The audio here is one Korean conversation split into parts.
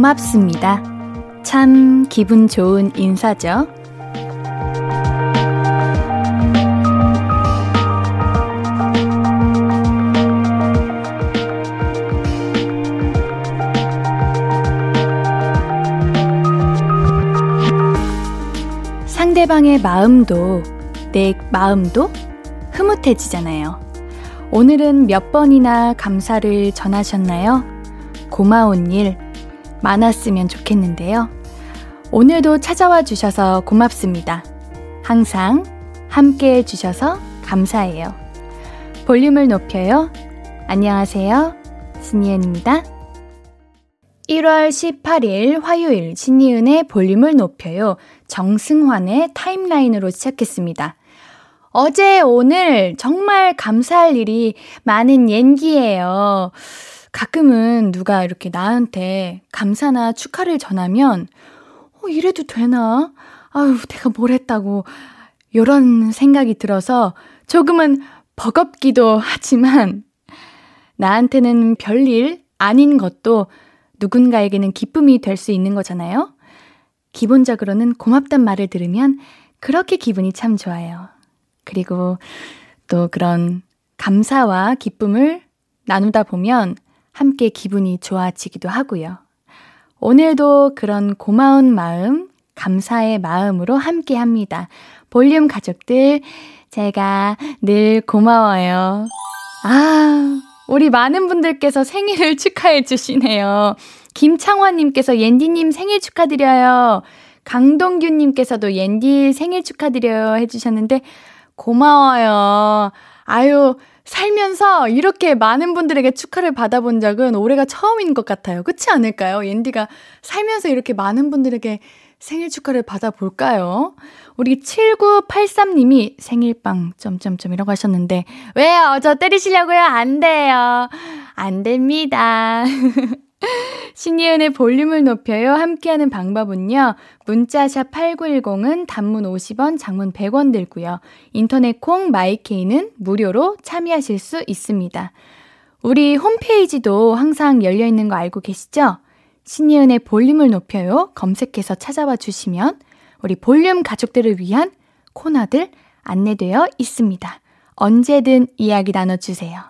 고맙습니다. 참 기분 좋은 인사죠. 상대방의 마음도 내 마음도 흐뭇해지잖아요. 오늘은 몇 번이나 감사를 전하셨나요? 고마운 일 많았으면 좋겠는데요. 오늘도 찾아와 주셔서 고맙습니다. 항상 함께 해주셔서 감사해요. 볼륨을 높여요. 안녕하세요. 신이은입니다. 1월 18일 화요일 신이은의 볼륨을 높여요. 정승환의 타임라인으로 시작했습니다. 어제 오늘 정말 감사할 일이 많은 옌기예요. 가끔은 누가 이렇게 나한테 감사나 축하를 전하면 어, 이래도 되나? 아유, 내가 뭘 했다고. 요런 생각이 들어서 조금은 버겁기도 하지만 나한테는 별일 아닌 것도 누군가에게는 기쁨이 될 수 있는 거잖아요. 기본적으로는 고맙단 말을 들으면 그렇게 기분이 참 좋아요. 그리고 또 그런 감사와 기쁨을 나누다 보면 함께 기분이 좋아지기도 하고요. 오늘도 그런 고마운 마음, 감사의 마음으로 함께 합니다. 볼륨 가족들, 제가 늘 고마워요. 아, 우리 많은 분들께서 생일을 축하해 주시네요. 김창환님께서 옌디님 생일 축하드려요. 강동규님께서도 옌디 생일 축하드려요 해주셨는데, 고마워요. 아유, 살면서 이렇게 많은 분들에게 축하를 받아본 적은 올해가 처음인 것 같아요. 그렇지 않을까요? 옌디가 살면서 이렇게 많은 분들에게 생일 축하를 받아볼까요? 우리 7983님이 생일빵, 점점점 이라고 하셨는데, 왜요? 저 때리시려고요? 안 돼요. 안 됩니다. 신예은의 볼륨을 높여요. 함께하는 방법은요. 문자샵 8910은 단문 50원, 장문 100원 들고요. 인터넷 콩 마이케이는 무료로 참여하실 수 있습니다. 우리 홈페이지도 항상 열려 있는 거 알고 계시죠? 신예은의 볼륨을 높여요. 검색해서 찾아와 주시면 우리 볼륨 가족들을 위한 코너들 안내되어 있습니다. 언제든 이야기 나눠주세요.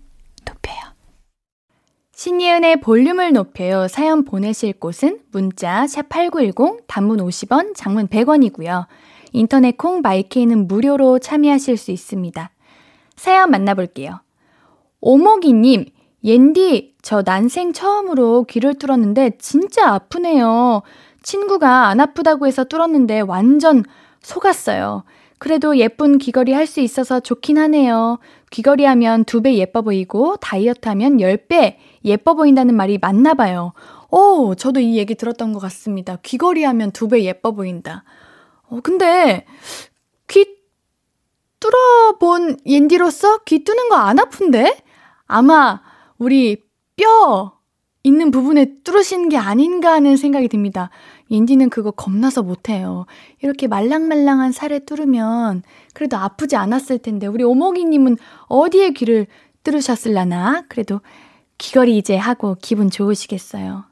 신예은의 볼륨을 높여요. 사연 보내실 곳은 문자 샵8910 단문 50원, 장문 100원이고요. 인터넷 콩 마이케이는 무료로 참여하실 수 있습니다. 사연 만나볼게요. 오목이님, 옌디, 저 난생 처음으로 귀를 뚫었는데 진짜 아프네요. 친구가 안 아프다고 해서 뚫었는데 완전 속았어요. 그래도 예쁜 귀걸이 할 수 있어서 좋긴 하네요. 귀걸이 하면 두 배 예뻐 보이고 다이어트 하면 10배 예뻐 보인다는 말이 맞나 봐요. 오, 저도 이 얘기 들었던 것 같습니다. 귀걸이 하면 두 배 예뻐 보인다. 어, 근데 귀 뚫어본 옌디로서 귀 뚫는 거 안 아픈데? 아마 우리 뼈 있는 부분에 뚫으신 게 아닌가 하는 생각이 듭니다. 인디는 그거 겁나서 못해요. 이렇게 말랑말랑한 살에 뚫으면 그래도 아프지 않았을 텐데 우리 오목이님은 어디에 귀를 뚫으셨을라나? 그래도 귀걸이 이제 하고 기분 좋으시겠어요.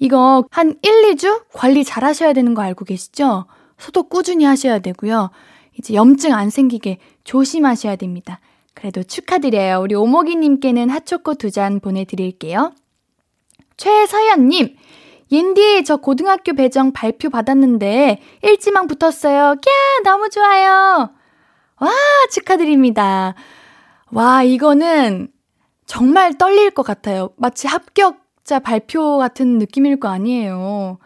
이거 한 1, 2주 관리 잘 하셔야 되는 거 알고 계시죠? 소독 꾸준히 하셔야 되고요. 이제 염증 안 생기게 조심하셔야 됩니다. 그래도 축하드려요. 우리 오목이님께는 핫초코 두 잔 보내드릴게요. 최서연님, 옌디, 저 고등학교 배정 발표 받았는데 일지망 붙었어요. 꺄, 너무 좋아요. 와, 축하드립니다. 와, 이거는 정말 떨릴 것 같아요. 마치 합격자 발표 같은 느낌일 거 아니에요.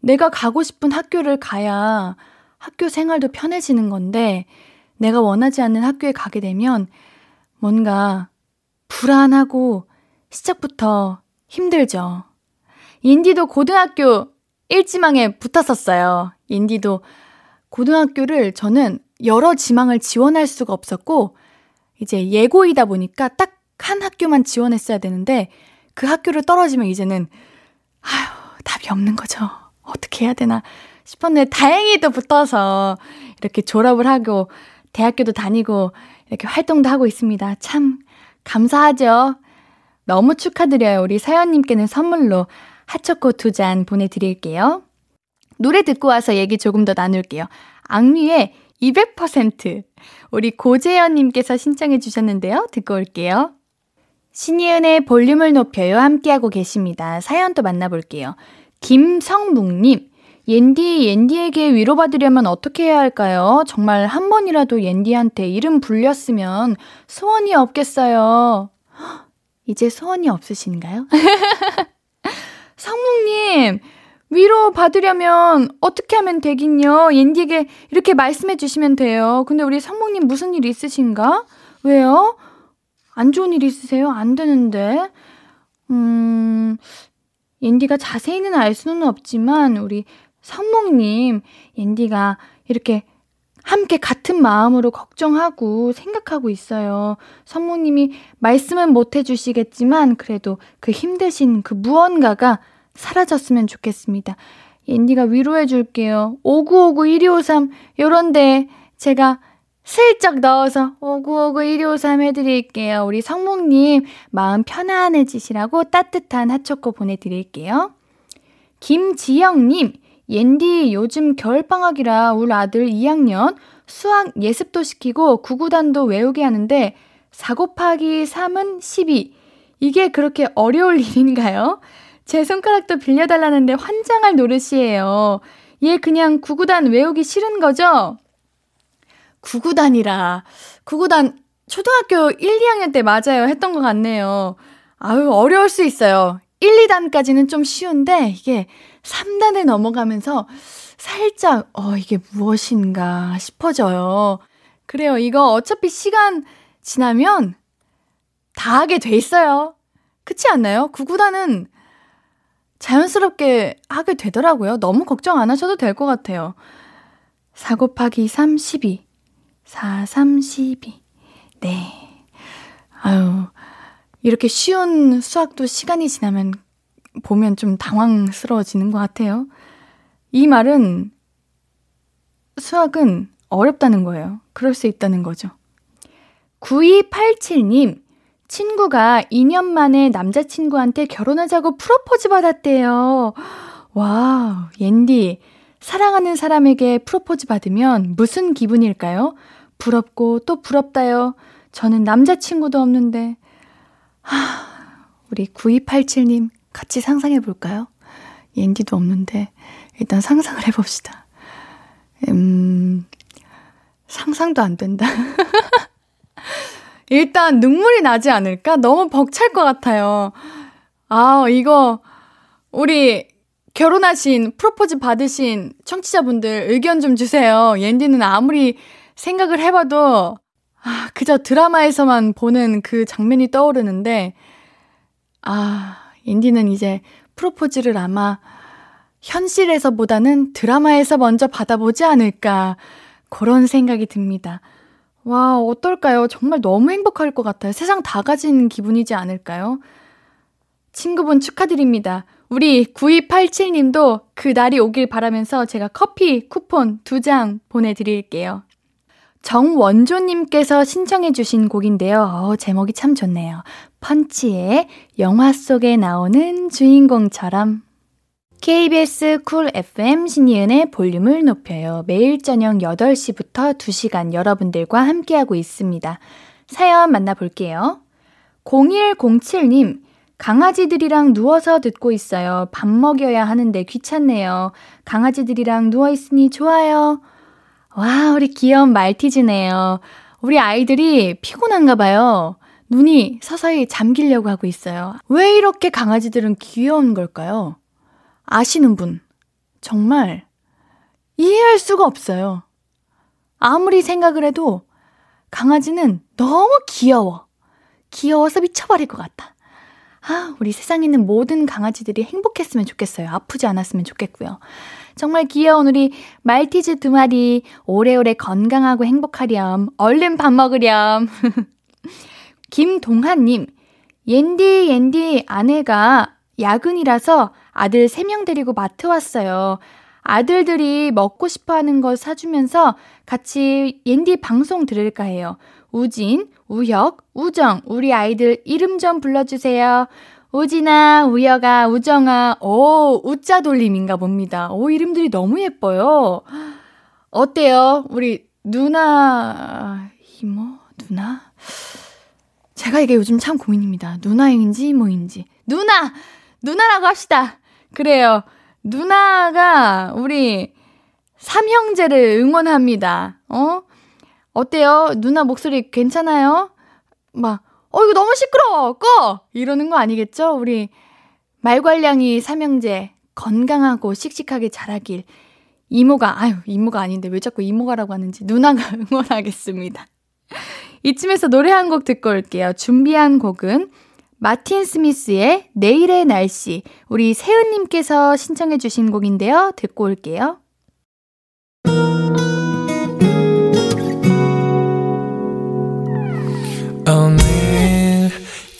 내가 가고 싶은 학교를 가야 학교 생활도 편해지는 건데, 내가 원하지 않는 학교에 가게 되면 뭔가 불안하고 시작부터 힘들죠. 인디도 고등학교 일지망에 붙었었어요. 인디도 고등학교를 저는 여러 지망을 지원할 수가 없었고, 이제 예고이다 보니까 딱 한 학교만 지원했어야 되는데, 그 학교를 떨어지면 이제는, 아휴, 답이 없는 거죠. 어떻게 해야 되나 싶었는데, 다행히 또 붙어서 이렇게 졸업을 하고, 대학교도 다니고, 이렇게 활동도 하고 있습니다. 참, 감사하죠. 너무 축하드려요. 우리 사연님께는 선물로 핫초코 두 잔 보내드릴게요. 노래 듣고 와서 얘기 조금 더 나눌게요. 악뮤의 200% 우리 고재현님께서 신청해 주셨는데요. 듣고 올게요. 신이은의 볼륨을 높여요. 함께하고 계십니다. 사연 또 만나볼게요. 김성묵님, 옌디, 옌디에게 위로받으려면 어떻게 해야 할까요? 정말 한 번이라도 옌디한테 이름 불렸으면 소원이 없겠어요. 이제 소원이 없으신가요? 성묵님, 위로 받으려면 어떻게 하면 되긴요? 옌디에게 이렇게 말씀해 주시면 돼요. 근데 우리 성묵님 무슨 일 있으신가? 왜요? 안 좋은 일 있으세요? 안 되는데. 음, 옌디가 자세히는 알 수는 없지만, 우리 성묵님, 옌디가 이렇게 함께 같은 마음으로 걱정하고 생각하고 있어요. 성모님이 말씀은 못 해주시겠지만, 그래도 그 힘드신 그 무언가가 사라졌으면 좋겠습니다. 옌디가 위로해 줄게요. 5959-1253, 요런데 제가 슬쩍 넣어서 5959-1253 해드릴게요. 우리 성목님 마음 편안해지시라고 따뜻한 핫초코 보내드릴게요. 김지영님, 옌디 요즘 겨울방학이라 우리 아들 2학년 수학 예습도 시키고 구구단도 외우게 하는데 4 곱하기 3은 12. 이게 그렇게 어려울 일인가요? 제 손가락도 빌려달라는데 환장할 노릇이에요. 얘 그냥 구구단 외우기 싫은 거죠? 구구단이라. 구구단 초등학교 1, 2학년 때 맞아요. 했던 것 같네요. 아유, 어려울 수 있어요. 1, 2단까지는 좀 쉬운데 이게 3단에 넘어가면서 살짝, 어, 이게 무엇인가 싶어져요. 그래요. 이거 어차피 시간 지나면 다 하게 돼 있어요. 그렇지 않나요? 구구단은 자연스럽게 하게 되더라고요. 너무 걱정 안 하셔도 될 것 같아요. 4 곱하기 3, 12. 4, 3, 12. 네. 아유, 이렇게 쉬운 수학도 시간이 지나면 보면 좀 당황스러워지는 것 같아요. 이 말은 수학은 어렵다는 거예요. 그럴 수 있다는 거죠. 9287님, 친구가 2년 만에 남자친구한테 결혼하자고 프로포즈 받았대요. 와, 옌디, 사랑하는 사람에게 프로포즈 받으면 무슨 기분일까요? 부럽고 또 부럽다요. 저는 남자친구도 없는데. 하, 우리 9287님, 같이 상상해 볼까요? 옌디도 없는데, 일단 상상을 해봅시다. 음, 상상도 안 된다. 일단 눈물이 나지 않을까? 너무 벅찰 것 같아요. 아, 이거, 우리 결혼하신, 프로포즈 받으신 청취자분들 의견 좀 주세요. 옌디는 아무리 생각을 해봐도, 아, 그저 드라마에서만 보는 그 장면이 떠오르는데, 아, 옌디는 이제 프로포즈를 아마 현실에서보다는 드라마에서 먼저 받아보지 않을까, 그런 생각이 듭니다. 와, 어떨까요? 정말 너무 행복할 것 같아요. 세상 다 가진 기분이지 않을까요? 친구분 축하드립니다. 우리 9287님도 그 날이 오길 바라면서 제가 커피 쿠폰 두 장 보내드릴게요. 정원조님께서 신청해주신 곡인데요. 어, 제목이 참 좋네요. 펀치의 영화 속에 나오는 주인공처럼. KBS 쿨 FM 신이은의 볼륨을 높여요. 매일 저녁 8시부터 2시간 여러분들과 함께하고 있습니다. 사연 만나볼게요. 0107님, 강아지들이랑 누워서 듣고 있어요. 밥 먹여야 하는데 귀찮네요. 강아지들이랑 누워있으니 좋아요. 와, 우리 귀여운 말티즈네요. 우리 아이들이 피곤한가 봐요. 눈이 서서히 잠기려고 하고 있어요. 왜 이렇게 강아지들은 귀여운 걸까요? 아시는 분, 정말 이해할 수가 없어요. 아무리 생각을 해도 강아지는 너무 귀여워. 귀여워서 미쳐버릴 것 같다. 아, 우리 세상에 있는 모든 강아지들이 행복했으면 좋겠어요. 아프지 않았으면 좋겠고요. 정말 귀여운 우리 말티즈 두 마리 오래오래 건강하고 행복하렴. 얼른 밥 먹으렴. 김동한님, 옌디, 옌디 아내가 야근이라서 아들 3명 데리고 마트 왔어요. 아들들이 먹고 싶어 하는 거 사주면서 같이 옌디 방송 들을까 해요. 우진, 우혁, 우정, 우리 아이들 이름 좀 불러주세요. 우진아, 우혁아, 우정아, 오, 우자 돌림인가 봅니다. 오, 이름들이 너무 예뻐요. 어때요? 우리 누나, 이모, 누나? 제가 이게 요즘 참 고민입니다. 누나인지 이모인지. 누나! 누나라고 합시다. 그래요. 누나가 우리 삼형제를 응원합니다. 어? 어때요? 누나 목소리 괜찮아요? 막, 어, 이거 너무 시끄러워! 꺼! 이러는 거 아니겠죠? 우리 말괄량이 삼형제 건강하고 씩씩하게 자라길. 이모가, 아유, 이모가 아닌데 왜 자꾸 이모가라고 하는지 누나가 응원하겠습니다. 이쯤에서 노래 한 곡 듣고 올게요. 준비한 곡은 마틴 스미스의 내일의 날씨. 우리 세은님께서 신청해주신 곡인데요. 듣고 올게요.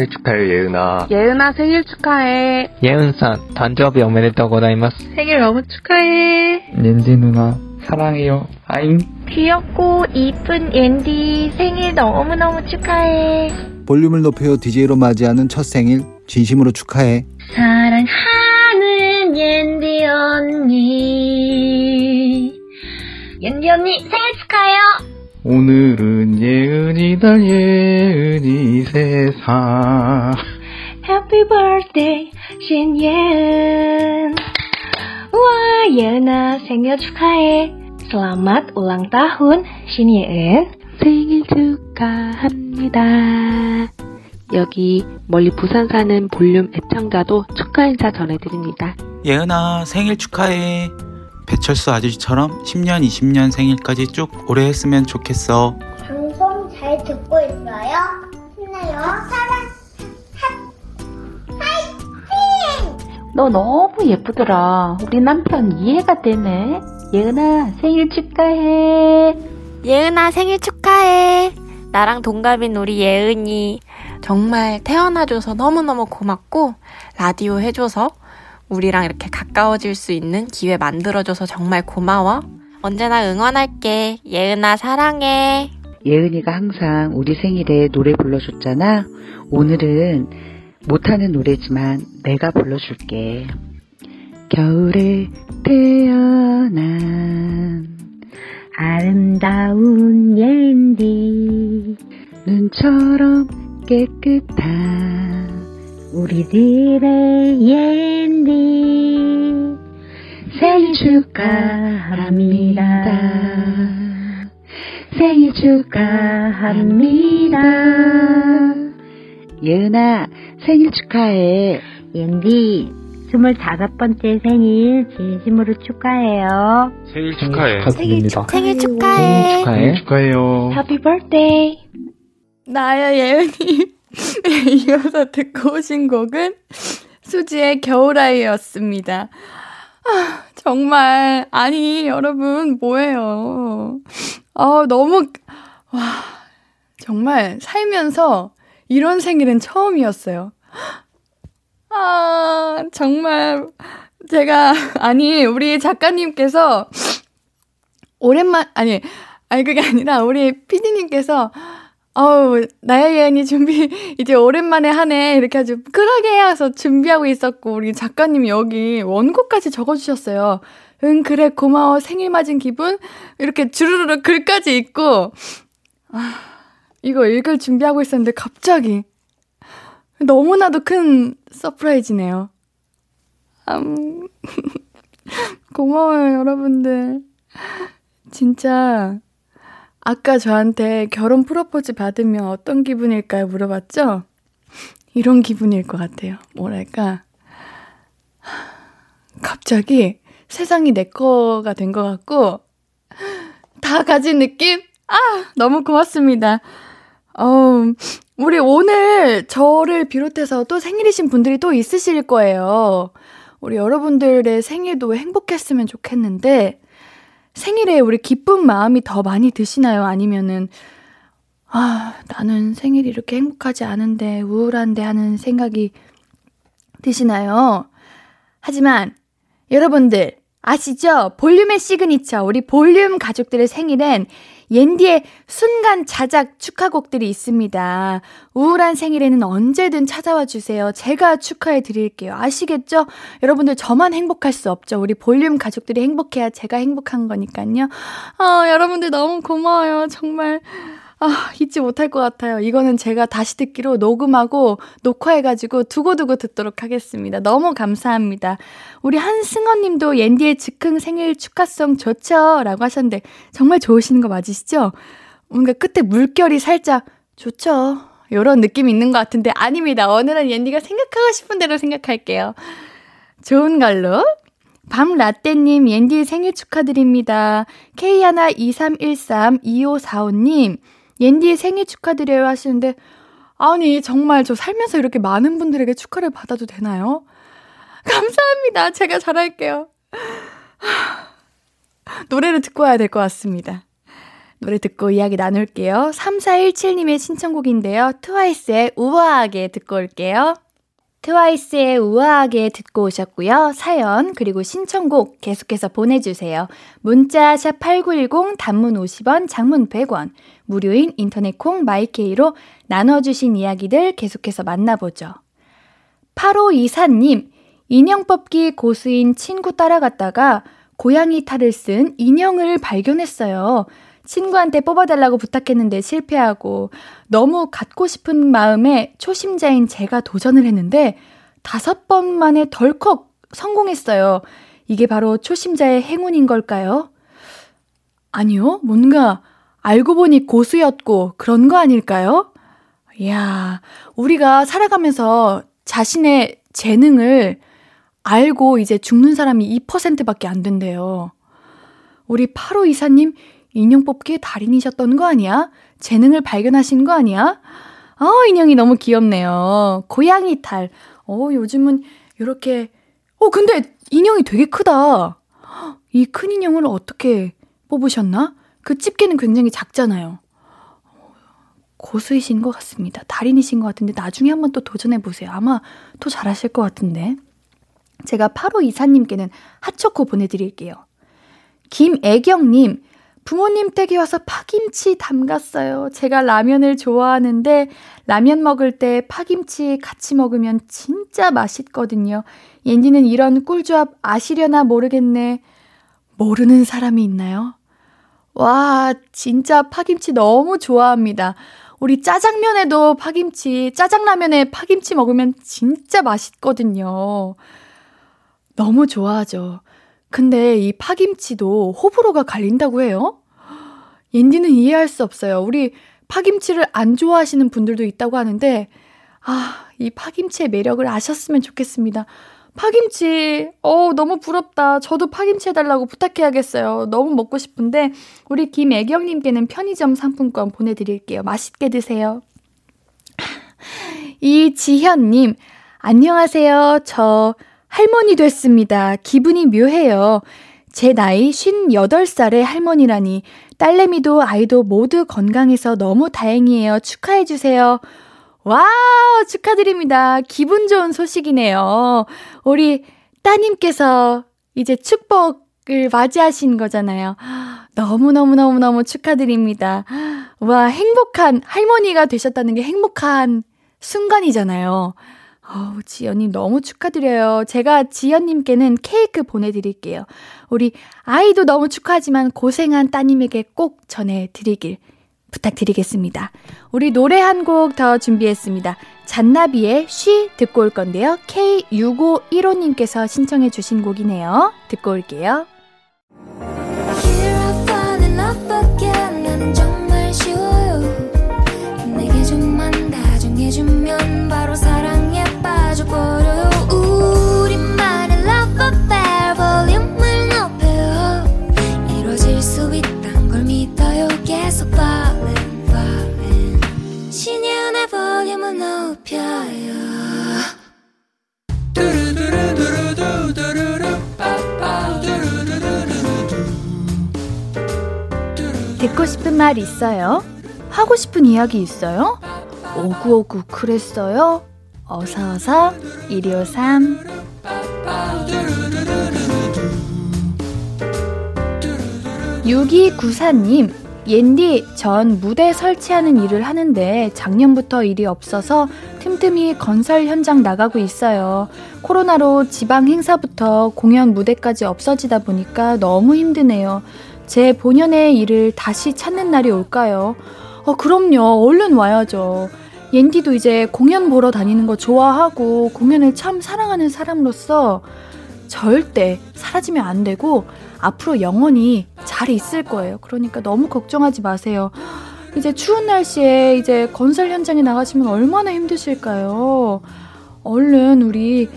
생일 축하해 예은아 예은아 생일 축하해. 예은산 단저비 오메데토 고자이마스. 생일 너무 축하해. 옌디 누나 사랑해요. 아잉. 귀엽고 이쁜 앤디 생일 너무너무 축하해. 볼륨을 높여 DJ로 맞이하는 첫 생일 진심으로 축하해. 사랑하는 앤디 언니. 앤디 언니 생일 축하해요. 오늘은 예은이다 예은이 세상. Happy birthday 신예은. 와 예은아 생일 축하해. Selamat ulang tahun 신예은. 생일 축하합니다. 여기 멀리 부산 사는 볼륨 애청자도 축하 인사 전해드립니다. 예은아 생일 축하해. 배철수 아저씨처럼 10년, 20년 생일까지 쭉 오래 했으면 좋겠어. 방송 잘 듣고 있어요? 힘내요. 사랑. 화이팅! 너 너무 예쁘더라. 우리 남편 이해가 되네. 예은아 생일 축하해. 예은아 생일 축하해. 나랑 동갑인 우리 예은이 정말 태어나줘서 너무너무 고맙고 라디오 해줘서 우리랑 이렇게 가까워질 수 있는 기회 만들어줘서 정말 고마워. 언제나 응원할게. 예은아 사랑해. 예은이가 항상 우리 생일에 노래 불러줬잖아. 오늘은 못하는 노래지만 내가 불러줄게. 겨울에 태어난 아름다운 옌디 눈처럼 깨끗한 우리들의 옌디 생일 축하합니다. 생일 축하합니다. 예은아, 생일 축하해. 옌디, 25번째 생일 진심으로 축하해요. 생일 축하해 축하드립니다. 생일 축하해. 축하해. 축하해요 Happy birthday. 나야 예은이 이어서 듣고 오신 곡은 수지의 겨울아이였습니다. 아, 정말 아니 여러분 뭐예요? 아 너무 와 정말 살면서 이런 생일은 처음이었어요. 아, 정말 제가 아니 우리 작가님께서 오랜만 아니 아니 그게 아니라 우리 피디님께서 어우 나의 예언이 준비 이제 오랜만에 하네 이렇게 아주 그러게 해서 준비하고 있었고 우리 작가님 여기 원고까지 적어주셨어요. 응 그래 고마워 생일 맞은 기분 이렇게 주르르 글까지 있고 아 이거 읽을 준비하고 있었는데 갑자기 너무나도 큰 surprise네요. 음, 고마워요, 여러분들. 진짜, 아까 저한테 결혼 프로포즈 받으면 어떤 기분일까요? 물어봤죠? 이런 기분일 것 같아요. 뭐랄까. 갑자기 세상이 내 거가 된 것 같고, 다 가진 느낌? 아, 너무 고맙습니다. 어우, 우리 오늘 저를 비롯해서 또 생일이신 분들이 또 있으실 거예요. 우리 여러분들의 생일도 행복했으면 좋겠는데, 생일에 우리 기쁜 마음이 더 많이 드시나요? 아니면은, 아, 나는 생일이 이렇게 행복하지 않은데, 우울한데 하는 생각이 드시나요? 하지만, 여러분들, 아시죠? 볼륨의 시그니처, 우리 볼륨 가족들의 생일엔 옌디의 순간 자작 축하곡들이 있습니다. 우울한 생일에는 언제든 찾아와 주세요. 제가 축하해 드릴게요. 아시겠죠? 여러분들 저만 행복할 수 없죠. 우리 볼륨 가족들이 행복해야 제가 행복한 거니까요. 아, 여러분들 너무 고마워요. 정말. 아, 잊지 못할 것 같아요. 이거는 제가 다시 듣기로 녹음하고 녹화해가지고 두고두고 듣도록 하겠습니다. 너무 감사합니다. 우리 한승원 님도 옌디의 즉흥 생일 축하성 좋죠? 라고 하셨는데, 정말 좋으시는 거 맞으시죠? 뭔가 끝에 물결이 살짝, 좋죠? 요런 느낌이 있는 것 같은데, 아닙니다. 오늘은 옌디가 생각하고 싶은 대로 생각할게요. 좋은 걸로. 밤 라떼님, 옌디 생일 축하드립니다. K123132545님, 옌디 생일 축하드려요 하시는데, 아니, 정말 저 살면서 이렇게 많은 분들에게 축하를 받아도 되나요? 감사합니다. 제가 잘할게요. 노래를 듣고 와야 될 것 같습니다. 노래 듣고 이야기 나눌게요. 3417님의 신청곡인데요. 트와이스의 우아하게 듣고 올게요. 트와이스의 우아하게 듣고 오셨고요. 사연 그리고 신청곡 계속해서 보내주세요. 문자 샵 8910 단문 50원 장문 100원 무료인 인터넷 콩 마이케이로 나눠주신 이야기들 계속해서 만나보죠. 8524님 인형 뽑기 고수인 친구 따라갔다가 고양이 탈을 쓴 인형을 발견했어요. 친구한테 뽑아달라고 부탁했는데 실패하고 너무 갖고 싶은 마음에 초심자인 제가 도전을 했는데 다섯 번 만에 덜컥 성공했어요. 이게 바로 초심자의 행운인 걸까요? 아니요. 뭔가 알고 보니 고수였고 그런 거 아닐까요? 이야, 우리가 살아가면서 자신의 재능을 알고 이제 죽는 사람이 2%밖에 안 된대요. 우리 8호 이사님 인형 뽑기의 달인이셨던 거 아니야? 재능을 발견하신 거 아니야? 아, 인형이 너무 귀엽네요. 고양이 탈. 어, 요즘은 이렇게 어, 근데 인형이 되게 크다. 이 큰 인형을 어떻게 뽑으셨나? 그 집게는 굉장히 작잖아요. 고수이신 것 같습니다. 달인이신 것 같은데 나중에 한번 또 도전해 보세요. 아마 또 잘하실 것 같은데. 제가 8호 이사님께는 핫초코 보내드릴게요. 김애경님, 부모님 댁에 와서 파김치 담갔어요. 제가 라면을 좋아하는데 라면 먹을 때 파김치 같이 먹으면 진짜 맛있거든요. 옌디는 이런 꿀조합 아시려나 모르겠네. 모르는 사람이 있나요? 와, 진짜 파김치 너무 좋아합니다. 우리 짜장면에도 파김치, 짜장라면에 파김치 먹으면 진짜 맛있거든요. 너무 좋아하죠. 근데 이 파김치도 호불호가 갈린다고 해요? 옌디는 이해할 수 없어요. 우리 파김치를 안 좋아하시는 분들도 있다고 하는데, 아, 이 파김치의 매력을 아셨으면 좋겠습니다. 파김치, 어, 너무 부럽다. 저도 파김치 해달라고 부탁해야겠어요. 너무 먹고 싶은데, 우리 김애경님께는 편의점 상품권 보내드릴게요. 맛있게 드세요. 이지현님, 안녕하세요. 저 할머니 됐습니다. 기분이 묘해요. 제 나이 58살의 할머니라니 딸내미도 아이도 모두 건강해서 너무 다행이에요. 축하해주세요. wow, 축하드립니다. 기분 좋은 소식이네요. 우리 따님께서 이제 축복을 맞이하신 거잖아요. 너무너무너무너무 축하드립니다. 와, 행복한, 할머니가 되셨다는 게 행복한 순간이잖아요. 어우, 지연님 너무 축하드려요. 제가 지연님께는 케이크 보내드릴게요. 우리 아이도 너무 축하하지만 고생한 따님에게 꼭 전해드리길 부탁드리겠습니다. 우리 노래 한 곡 더 준비했습니다. 잔나비의 쉬 듣고 올 건데요. K6515님께서 신청해 주신 곡이네요. 듣고 올게요. 바로 사랑 에 빠져버려요 우리만의 love affair 볼륨을 높여요 이루어질 수 있단 걸 믿어요 계속 falling falling 신예은의 볼륨을 높여요 듣고 싶은 말 있어요? 하고 싶은 이야기 있어요? 오구오구 그랬어요? 어서어서 1253 6294님 옌디 전 무대 설치하는 일을 하는데 작년부터 일이 없어서 틈틈이 건설 현장 나가고 있어요. 코로나로 지방 행사부터 공연 무대까지 없어지다 보니까 너무 힘드네요. 제 본연의 일을 다시 찾는 날이 올까요? 어, 그럼요. 얼른 와야죠. 옌디도 이제 공연 보러 다니는 거 좋아하고 공연을 참 사랑하는 사람으로서 절대 사라지면 안 되고 앞으로 영원히 잘 있을 거예요. 그러니까 너무 걱정하지 마세요. 이제 추운 날씨에 이제 건설 현장에 나가시면 얼마나 힘드실까요? 얼른 우리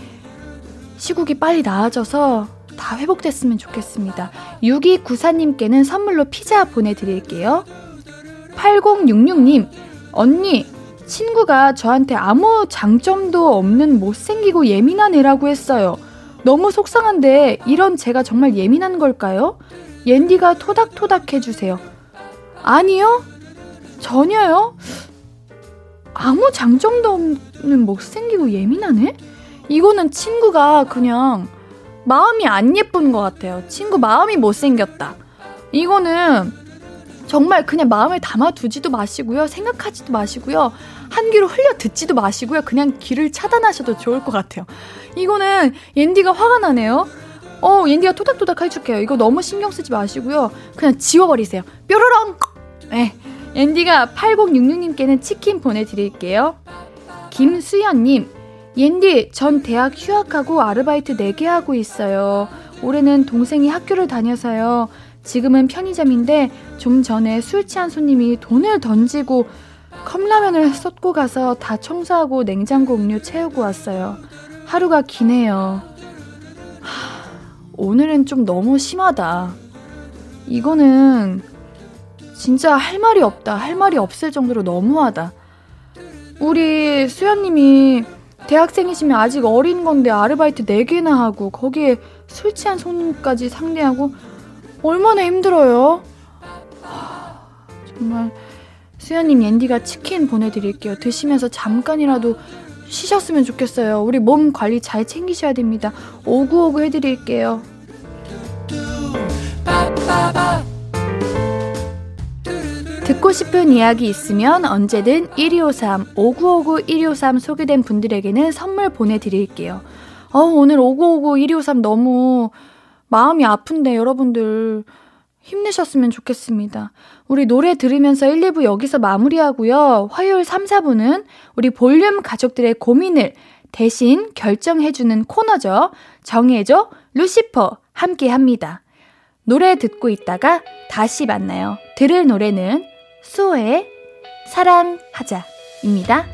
시국이 빨리 나아져서 다 회복됐으면 좋겠습니다. 6294님께는 선물로 피자 보내드릴게요. 8066님, 언니, 친구가 저한테 아무 장점도 없는 못생기고 예민한 애라고 했어요. 너무 속상한데 이런 제가 정말 예민한 걸까요? 옌디가 토닥토닥 해주세요. 아니요? 전혀요? 아무 장점도 없는 못생기고 예민하네? 이거는 친구가 그냥 마음이 안 예쁜 것 같아요. 친구 마음이 못생겼다. 이거는 정말 그냥 마음을 담아두지도 마시고요. 생각하지도 마시고요. 한 귀로 흘려 듣지도 마시고요. 그냥 귀를 차단하셔도 좋을 것 같아요. 이거는 옌디가 화가 나네요. 어, 옌디가 토닥토닥 해줄게요. 이거 너무 신경 쓰지 마시고요. 그냥 지워버리세요. 뾰로롱! 네. 옌디가 8066님께는 치킨 보내드릴게요. 김수연님, 옌디, 전 대학 휴학하고 아르바이트 4개 하고 있어요. 올해는 동생이 학교를 다녀서요. 지금은 편의점인데 좀 전에 술 취한 손님이 돈을 던지고 컵라면을 쏟고 가서 다 청소하고 냉장고 음료 채우고 왔어요. 하루가 기네요. 하, 오늘은 좀 너무 심하다. 이거는 진짜 할 말이 없다. 할 말이 없을 정도로 너무하다. 우리 수연님이 대학생이시면 아직 어린 건데 아르바이트 4개나 하고 거기에 술 취한 손님까지 상대하고 얼마나 힘들어요? 하, 정말 수연님 옌디가 치킨 보내드릴게요. 드시면서 잠깐이라도 쉬셨으면 좋겠어요. 우리 몸 관리 잘 챙기셔야 됩니다. 오구오구 해드릴게요. 듣고 싶은 이야기 있으면 언제든 1253, 5959 1253 소개된 분들에게는 선물 보내드릴게요. 어, 오늘 5959 1253 너무 마음이 아픈데 여러분들 힘내셨으면 좋겠습니다. 우리 노래 들으면서 1, 2부 여기서 마무리하고요. 화요일 3, 4부는 우리 볼륨 가족들의 고민을 대신 결정해주는 코너죠. 정해줘 루시퍼 함께 합니다. 노래 듣고 있다가 다시 만나요. 들을 노래는 수호의 사랑하자입니다.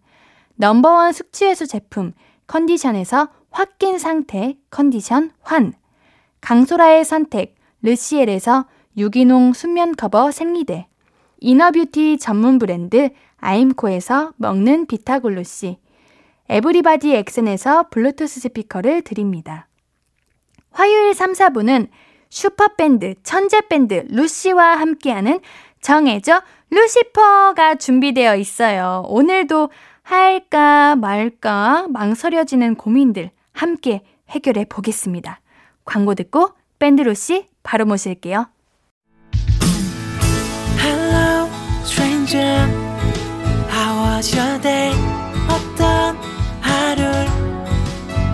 넘버원 숙취해소 제품 컨디션에서 확깬 상태 컨디션 환, 강소라의 선택 르시엘에서 유기농 순면 커버 생리대, 이너뷰티 전문 브랜드 아임코에서 먹는 비타글루시, 에브리바디 엑센에서 블루투스 스피커를 드립니다. 화요일 3, 4부는 슈퍼밴드, 천재밴드 루시와 함께하는 정해줘 루시퍼가 준비되어 있어요. 오늘도 할까 말까 망설여지는 고민들 함께 해결해 보겠습니다. 광고 듣고 밴드 루시 바로 모실게요. Hello, stranger. How was your day? 어떤 하루를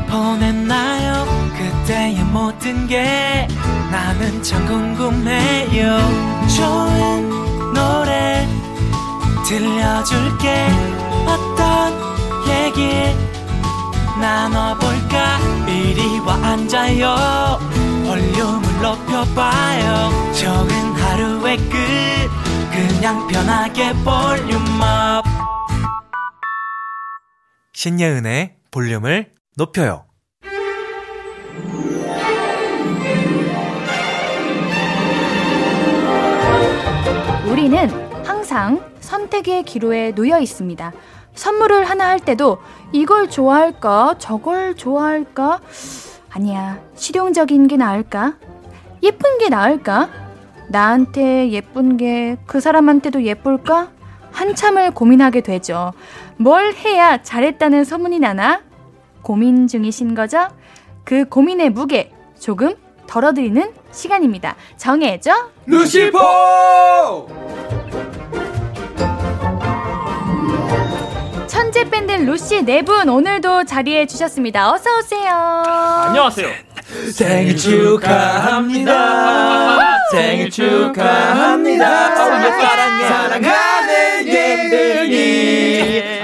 보냈나요? 그때의 모든 게 나는 참 궁금해요. 좋은 노래 들려줄게. 어떤 얘기 나눠볼까? 이리 와 앉아요. 볼륨을 높여봐요. 적은 하루의 끝. 그냥 편하게 볼륨업. 신예은의 볼륨을 높여요. 우리는 항상 선택의 기로에 놓여 있습니다. 선물을 하나 할 때도 이걸 좋아할까? 저걸 좋아할까? 아니야. 실용적인 게 나을까? 예쁜 게 나을까? 나한테 예쁜 게 그 사람한테도 예쁠까? 한참을 고민하게 되죠. 뭘 해야 잘했다는 소문이 나나? 고민 중이신 거죠? 그 고민의 무게 조금 덜어드리는 시간입니다. 정해줘. 루시퍼! 천재 밴드 루시 네 분 오늘도 자리해 주셨습니다. 어서 오세요. 안녕하세요. 생일 축하합니다. 생일 축하합니다. 사랑해, 사랑하는 예은이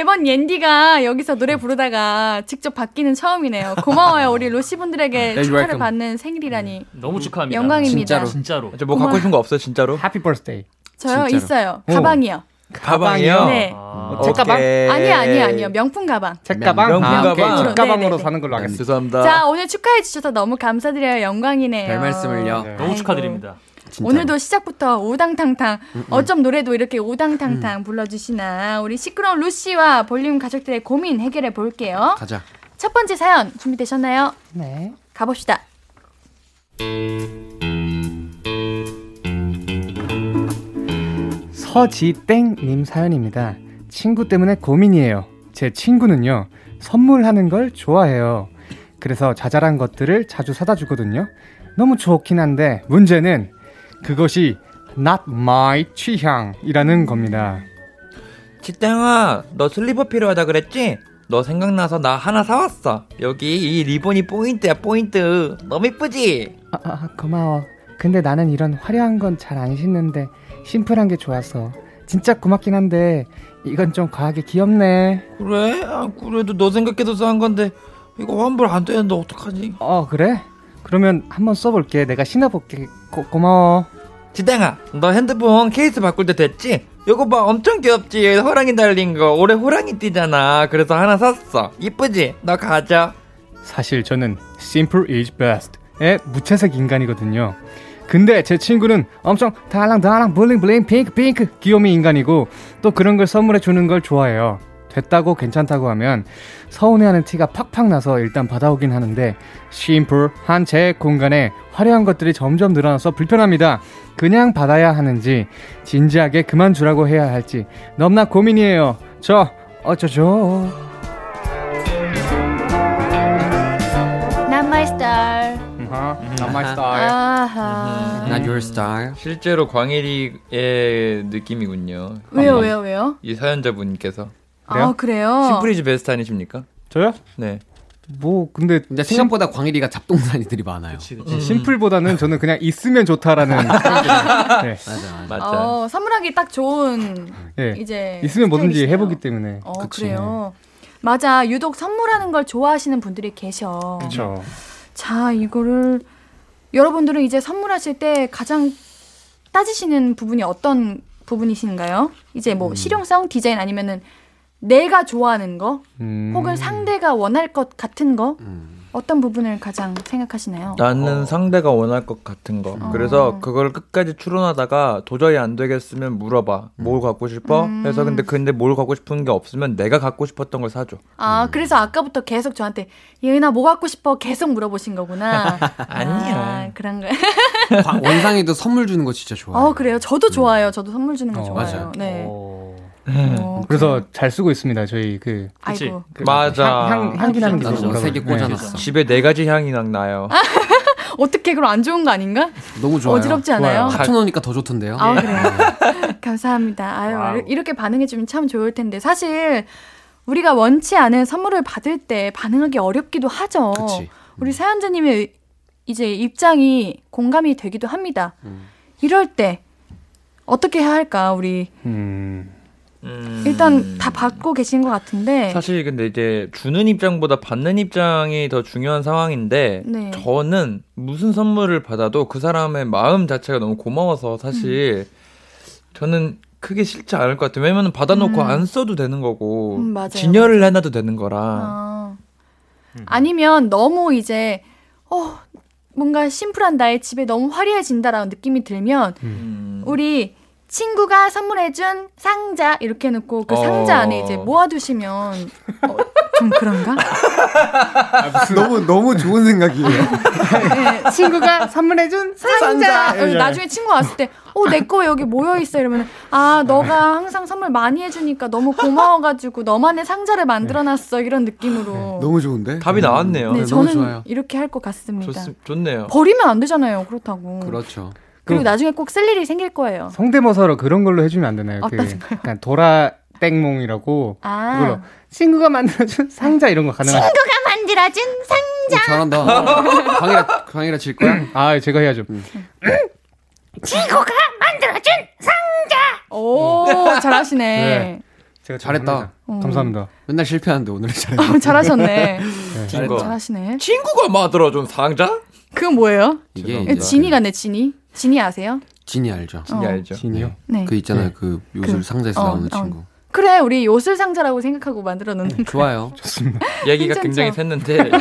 매번 옌디가 여기서 노래 부르다가 직접 받기는 처음이네요. 고마워요 우리 루시 분들에게 축하를. 받는 생일이라니. 너무 축하합니다. 영광입니다. 진짜로. 진짜로. 뭐 갖고 싶은 거 없어요, 진짜로? 해피 버스데이. 저요 진짜로. 있어요. 오. 가방이요. 가방이요? 네. 아, 책가방? 오케이. 아니요 아니요 아니요 명품 가방. 책가방? 명품 아. 가방? 책가방으로 네네네. 사는 걸로 하겠습니다. 죄송합니다. 자 오늘 축하해 주셔서 너무 감사드려요. 영광이네요. 별 말씀을요. 네. 너무 축하드립니다. 오늘도 시작부터 우당탕탕 어쩜 노래도 이렇게 우당탕탕 불러주시나 우리 시끄러운 루시와 볼륨 가족들의 고민 해결해 볼게요. 가자. 첫 번째 사연 준비되셨나요? 네. 가봅시다. 서지땡님 사연입니다. 친구 때문에 고민이에요. 제 친구는요, 선물하는 걸 좋아해요. 그래서 자잘한 것들을 자주 사다 주거든요. 너무 좋긴 한데, 문제는 그것이 not my 취향이라는 겁니다. 지땡아, 너 슬리퍼 필요하다 그랬지? 너 생각나서 나 하나 사왔어. 여기 이 리본이 포인트야, 포인트. 너무 이쁘지? 아, 아, 고마워. 근데 나는 이런 화려한 건 잘 안 신는데, 심플한 게 좋아서. 진짜 고맙긴 한데, 이건 좀 과하게 귀엽네. 그래? 아, 그래도 너 생각해서 산 건데, 이거 환불 안 되는데 어떡하지? 어, 그래? 그러면 한번 써볼게. 내가 신어볼게. 고, 고마워. 지땡아, 너 핸드폰 케이스 바꿀 때 됐지? 이거 봐, 엄청 귀엽지? 호랑이 달린 거. 올해 호랑이 띠잖아. 그래서 하나 샀어. 이쁘지? 너 가져. 사실 저는 simple is best의 무채색 인간이거든요. 근데 제 친구는 엄청 달랑달랑 블링블링 핑크 핑크 귀요미 인간이고 또 그런 걸 선물해 주는 걸 좋아해요. 됐다고 괜찮다고 하면 서운해하는 티가 팍팍 나서 일단 받아오긴 하는데 심플한 제 공간에 화려한 것들이 점점 늘어나서 불편합니다. 그냥 받아야 하는지 진지하게 그만 주라고 해야 할지 너무나 고민이에요. 저 어쩌죠? Not my star. Not my style. 아하. Not your style. 실제로 광일이의 느낌이군요. 왜요, 이- 왜요, 왜요? 이 사연자분께서. 아, 그래요? 심플이즈 베스트 아니십니까? 저요? 네. 뭐 근데 근데 생각보다 광일이가 잡동사니들이 많아요. 음. 심플보다는 저는 그냥 있으면 좋다라는. 네. 맞아, 맞아. 어, 선물하기 딱 좋은 예. 이제 있으면 뭐든지 스타일이시네요. 해보기 때문에. 어, 그래요. 맞아. 유독 선물하는 걸 좋아하시는 분들이 계셔. 그렇죠. 자, 이거를 여러분들은 이제 선물하실 때 가장 따지시는 부분이 어떤 부분이신가요? 이제 음. 뭐 실용성, 디자인 아니면은 내가 좋아하는 거, 음. 혹은 상대가 원할 것 같은 거, 어떤 부분을 가장 생각하시나요? 나는 상대가 원할 것 같은 거. 어. 그래서 그걸 끝까지 추론하다가 도저히 안 되겠으면 물어봐. 뭘 갖고 싶어? 음. 해서 근데 근데 뭘 갖고 싶은 게 없으면 내가 갖고 싶었던 걸 사줘. 아, 음. 그래서 아까부터 계속 저한테 예은아 뭐 갖고 싶어 계속 물어보신 거구나. 아니야. 아, 그런 거. 과- 원상이도 선물 주는 거 진짜 좋아해. 어, 그래요. 저도 좋아요. 저도 선물 주는 거 어, 좋아요. 맞아요. 네. 어, 그래서 잘 쓰고 있습니다. 저희 그 아이고. 그 맞아. 향, 향, 향기 나는 있어요. 세개 네. 꽂아놨어. 집에 네 가지 향이 막 나요. 어떻게 그럼 안 좋은 거 아닌가? 너무 좋아요. 어지럽지 않아요? 합쳐놓으니까 더 좋던데요. 아, 그래요. 감사합니다. 아유, wow. 이렇게 반응해주면 참 좋을 텐데. 사실, 우리가 원치 않은 선물을 받을 때 반응하기 어렵기도 하죠. 그치. 우리 사연자님의 이제 입장이 공감이 되기도 합니다. 이럴 때, 어떻게 해야 할까, 우리. 음. 일단 다 받고 계신 것 같은데. 사실 근데 이제 주는 입장보다 받는 입장이 더 중요한 상황인데 네. 저는 무슨 선물을 받아도 그 사람의 마음 자체가 너무 고마워서 사실 저는 크게 싫지 않을 것 같아요. 왜냐면 받아놓고 음. 안 써도 되는 거고 음, 맞아요, 진열을 해놔도 되는 거라. 아. 아니면 너무 이제 어 뭔가 심플한 나의 집에 너무 화려해진다라는 느낌이 들면 음. 우리 친구가 선물해준 상자 이렇게 해놓고 그 상자 어. 안에 이제 모아두시면 어, 좀 그런가? 너무 너무 좋은 생각이에요. 네, 친구가 선물해준 상자. 예, 예. 나중에 친구 왔을 때, 어, 내 거 여기 모여 있어. 이러면, 아, 너가 항상 선물 많이 해주니까 너무 고마워가지고 너만의 상자를 만들어놨어. 이런 느낌으로. 너무 좋은데? 답이 나왔네요. 네, 네, 너무 저는 좋아요. 이렇게 할 것 같습니다. 좋, 좋네요. 버리면 안 되잖아요. 그렇다고. 그렇죠. 그리고 나중에 꼭 쓸 일이 생길 거예요. 성대모사로 그런 걸로 해주면 안 되나요? 그 어떤 약간 도라 땡몽이라고 아. 그걸로 친구가 만들어준 상자 이런 거 가능하죠? 친구가 만들어준 상자. 잘한다. 광이라 광이라 칠 거야? 아 제가 해야죠. 친구가 만들어준 상자. 오, 잘하시네. 네. 제가 잘했다. 합니다. 감사합니다. 맨날 실패하는데 오늘은 잘했네. 어, 잘하셨네. 친구. 잘하시네. 친구가 만들어준 상자? 그건 뭐예요? 이게 지니가네, 지니. 지니 아세요? 진이 알죠? 진이 어. 알죠. 진이요? 네. 그 있잖아요. 네. 그 요술 그, 상자에서 어, 나오는 어. 친구. 그래, 우리 요술 상자라고 생각하고 만들어 놓는 거. 좋아요. 좋습니다. 얘기가 괜찮죠? 굉장히 샜는데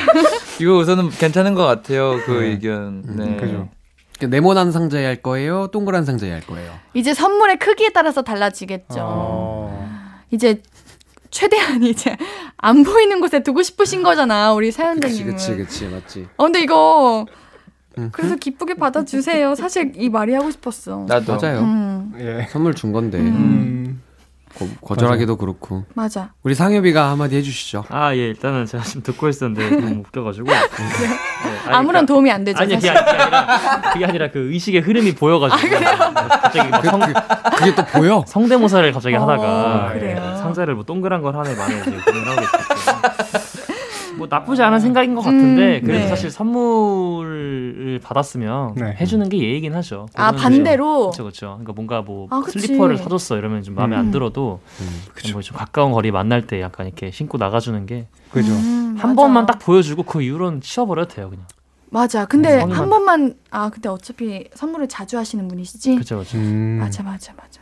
이거 우선은 괜찮은 것 같아요. 그 네. 의견. 네. 그죠. 그 네모난 상자에 할 거예요? 동그란 상자에 할 거예요? 이제 선물의 크기에 따라서 달라지겠죠. 어. 이제 최대한 이제 안 보이는 곳에 두고 싶으신 거잖아, 우리 사연자님은. 그치 그치 맞지. 어, 근데 이거 그래서 기쁘게 받아주세요. 사실 이 말이 하고 싶었어. 나도. 맞아요. 음, 예. 선물 준 건데 음. 거, 거절하기도 그렇고. 맞아. 우리 상엽이가 한마디 해주시죠. 아, 예, 일단은 제가 지금 듣고 있었는데 너무 웃겨가지고. 네, 아니, 아무런 그러니까- 도움이 안 되죠. 아니, 그게, 사실. 아니- 그게 아니라, 그게 아니라 그 의식의 흐름이 보여가지고. 네, 갑자기 막 성, 그 게 또 보여? 성대모사를 갑자기 어, 하다가 그래요. 예, 상자를 뭐 동그란 걸 하네 마네 이제 고민하고 있었고. 뭐 나쁘지 않은 생각인 것 같은데 음, 그래도 네. 사실 선물을 받았으면 네. 해주는 게 예의긴 하죠. 아, 반대로? 그렇죠, 그렇죠. 그러니까 뭔가 뭐 아. 슬리퍼를 사줬어 이러면 좀 마음에 음. 안 들어도 뭐좀 가까운 거리 만날 때 약간 이렇게 신고 나가주는 게한 그죠. 음, 맞아. 번만 딱 보여주고 그 이후로는 치워버려도 돼요 그냥. 맞아. 근데 성의만- 한 번만 아 근데 어차피 선물을 자주 하시는 분이시지. 그렇죠, 그렇죠. 음. 맞아, 맞아, 맞아.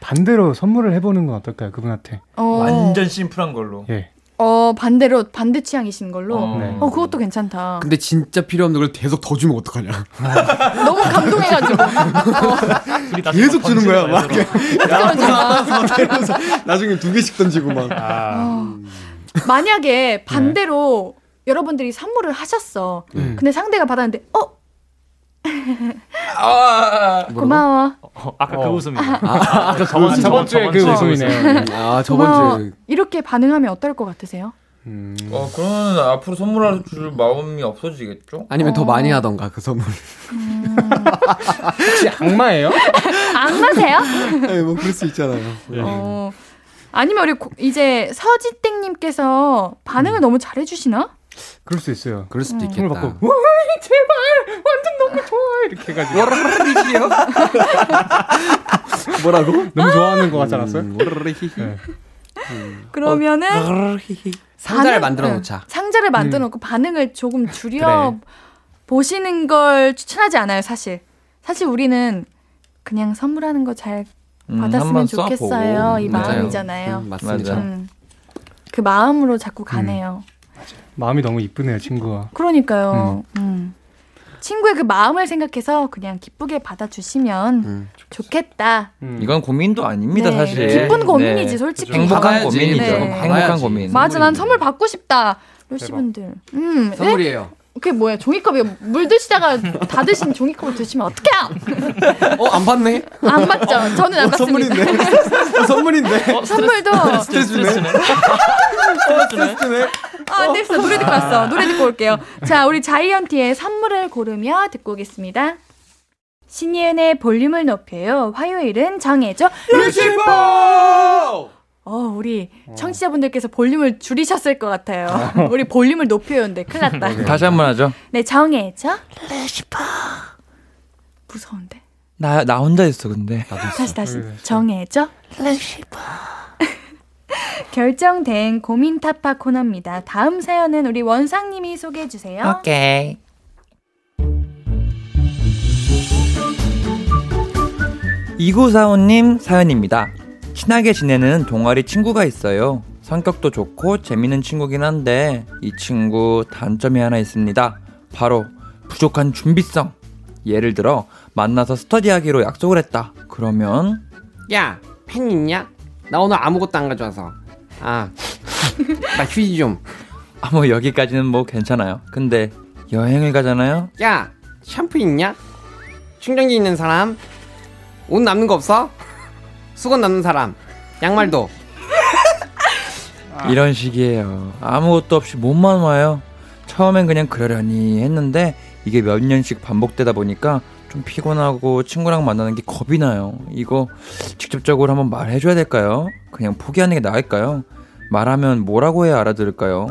반대로 선물을 해보는 건 어떨까요? 그분한테. 어, 완전 심플한 걸로. 예. 어 반대로 반대 취향이신 걸로. 어. 네. 어 그것도 괜찮다. 근데 진짜 필요 없는 걸 계속 더 주면 어떡하냐. 너무 감동해가지고. 다 계속 막 주는 거야. 막 나중에 두 개씩 던지고 막. 어. 만약에 반대로 여러분들이 선물을 하셨어. 네. 근데 상대가 받았는데 어 아, 고마워. 어, 아까 그 어. 웃음이네. 아, 아 까 저번- 저번 주에 그 웃음이네요. 아, 고마워. 이렇게 반응하면 어떨 것 같으세요? 어, 그러면 앞으로 선물할 줄 마음이 없어지겠죠? 아니면 더 많이 하던가 그 선물. 혹시 악마예요? 악마세요? 네, 뭐 그럴 수 있잖아요. 어, 아니면 우리 고- 이제 서지땡님께서 반응을 너무 잘해주시나? 그럴 수 있어요. 그럴 수도 음. 있겠다. 받고 와 제발 완전 너무 좋아 이렇게 해가지고 뭐라고? 너무 좋아하는 것 같지 않았어요? 네. 그러면은 상자를 반응- 만들어 네. 놓자. 상자를 만들어 놓고 반응을 조금 줄여 보시는 걸 추천하지 않아요, 사실. 사실 우리는 그냥 선물하는 거잘 음, 받았으면 좋겠어요. 써보고. 이 맞아요. 마음이잖아요. 음, 맞습니다. 음. 그 마음으로 자꾸 가네요. 마음이 너무 이쁘네요 친구가. 그러니까요. 음. 친구의 그 마음을 생각해서 그냥 기쁘게 받아주시면 음. 좋겠다. 이건 고민도 아닙니다, 네. 사실. 기쁜 고민이지, 솔직히. 행복한 받아야지. 고민이죠. 네. 행복한. 고민. 맞아, 난 선물 받고 싶다. 요시 분들. 음, 네? 선물이에요. 그게 뭐야? 종이컵에 물 드시다가 다 드신 종이컵을 드시면 어떡해요? 어, 안 받네? 안 받죠. 저는 안 어, 받습니다. 선물인데. 어, 선물인데. 어, 선물도 스트레스네. 스트레스네. 아, 됐어. 노래 듣고 왔어. 노래 듣고 올게요. 자, 우리 자이언티의 선물을 고르며 듣고 오겠습니다. 신예은의 볼륨을 높여요. 화요일은 정해줘. 루시포! 어, 우리 청취자분들께서 볼륨을 줄이셨을 것 같아요. 우리 볼륨을 높여요인데 큰일 났다. 다시 한 번 하죠. 네, 정해줘. 루시포. 무서운데. 나, 나 혼자 있어, 근데. 다시 다시 정해줘. 루시포. 결정된 고민 타파 코너입니다. 다음 사연은 우리 원상님이 소개해 주세요. 오케이. 이구사오님 사연입니다. 친하게 지내는 동아리 친구가 있어요. 성격도 좋고 재밌는 친구긴 한데 이 친구 단점이 하나 있습니다. 바로 부족한 준비성. 예를 들어 만나서 스터디하기로 약속을 했다. 그러면 야, 펜 있냐? 나 오늘 아무것도 안 가져와서. 아, 나 휴지 좀. 아 뭐 여기까지는 뭐 괜찮아요. 근데 여행을 가잖아요. 야, 샴푸 있냐? 충전기 있는 사람? 옷 남는 거 없어? 수건 남는 사람? 양말도. 이런 식이에요. 아무것도 없이 몸만 와요. 처음엔 그냥 그러려니 했는데 이게 몇 년씩 반복되다 보니까 좀 피곤하고 친구랑 만나는 게 겁이 나요. 이거 직접적으로 한번 말해줘야 될까요? 그냥 포기하는 게 나을까요? 말하면 뭐라고 해야 알아들을까요?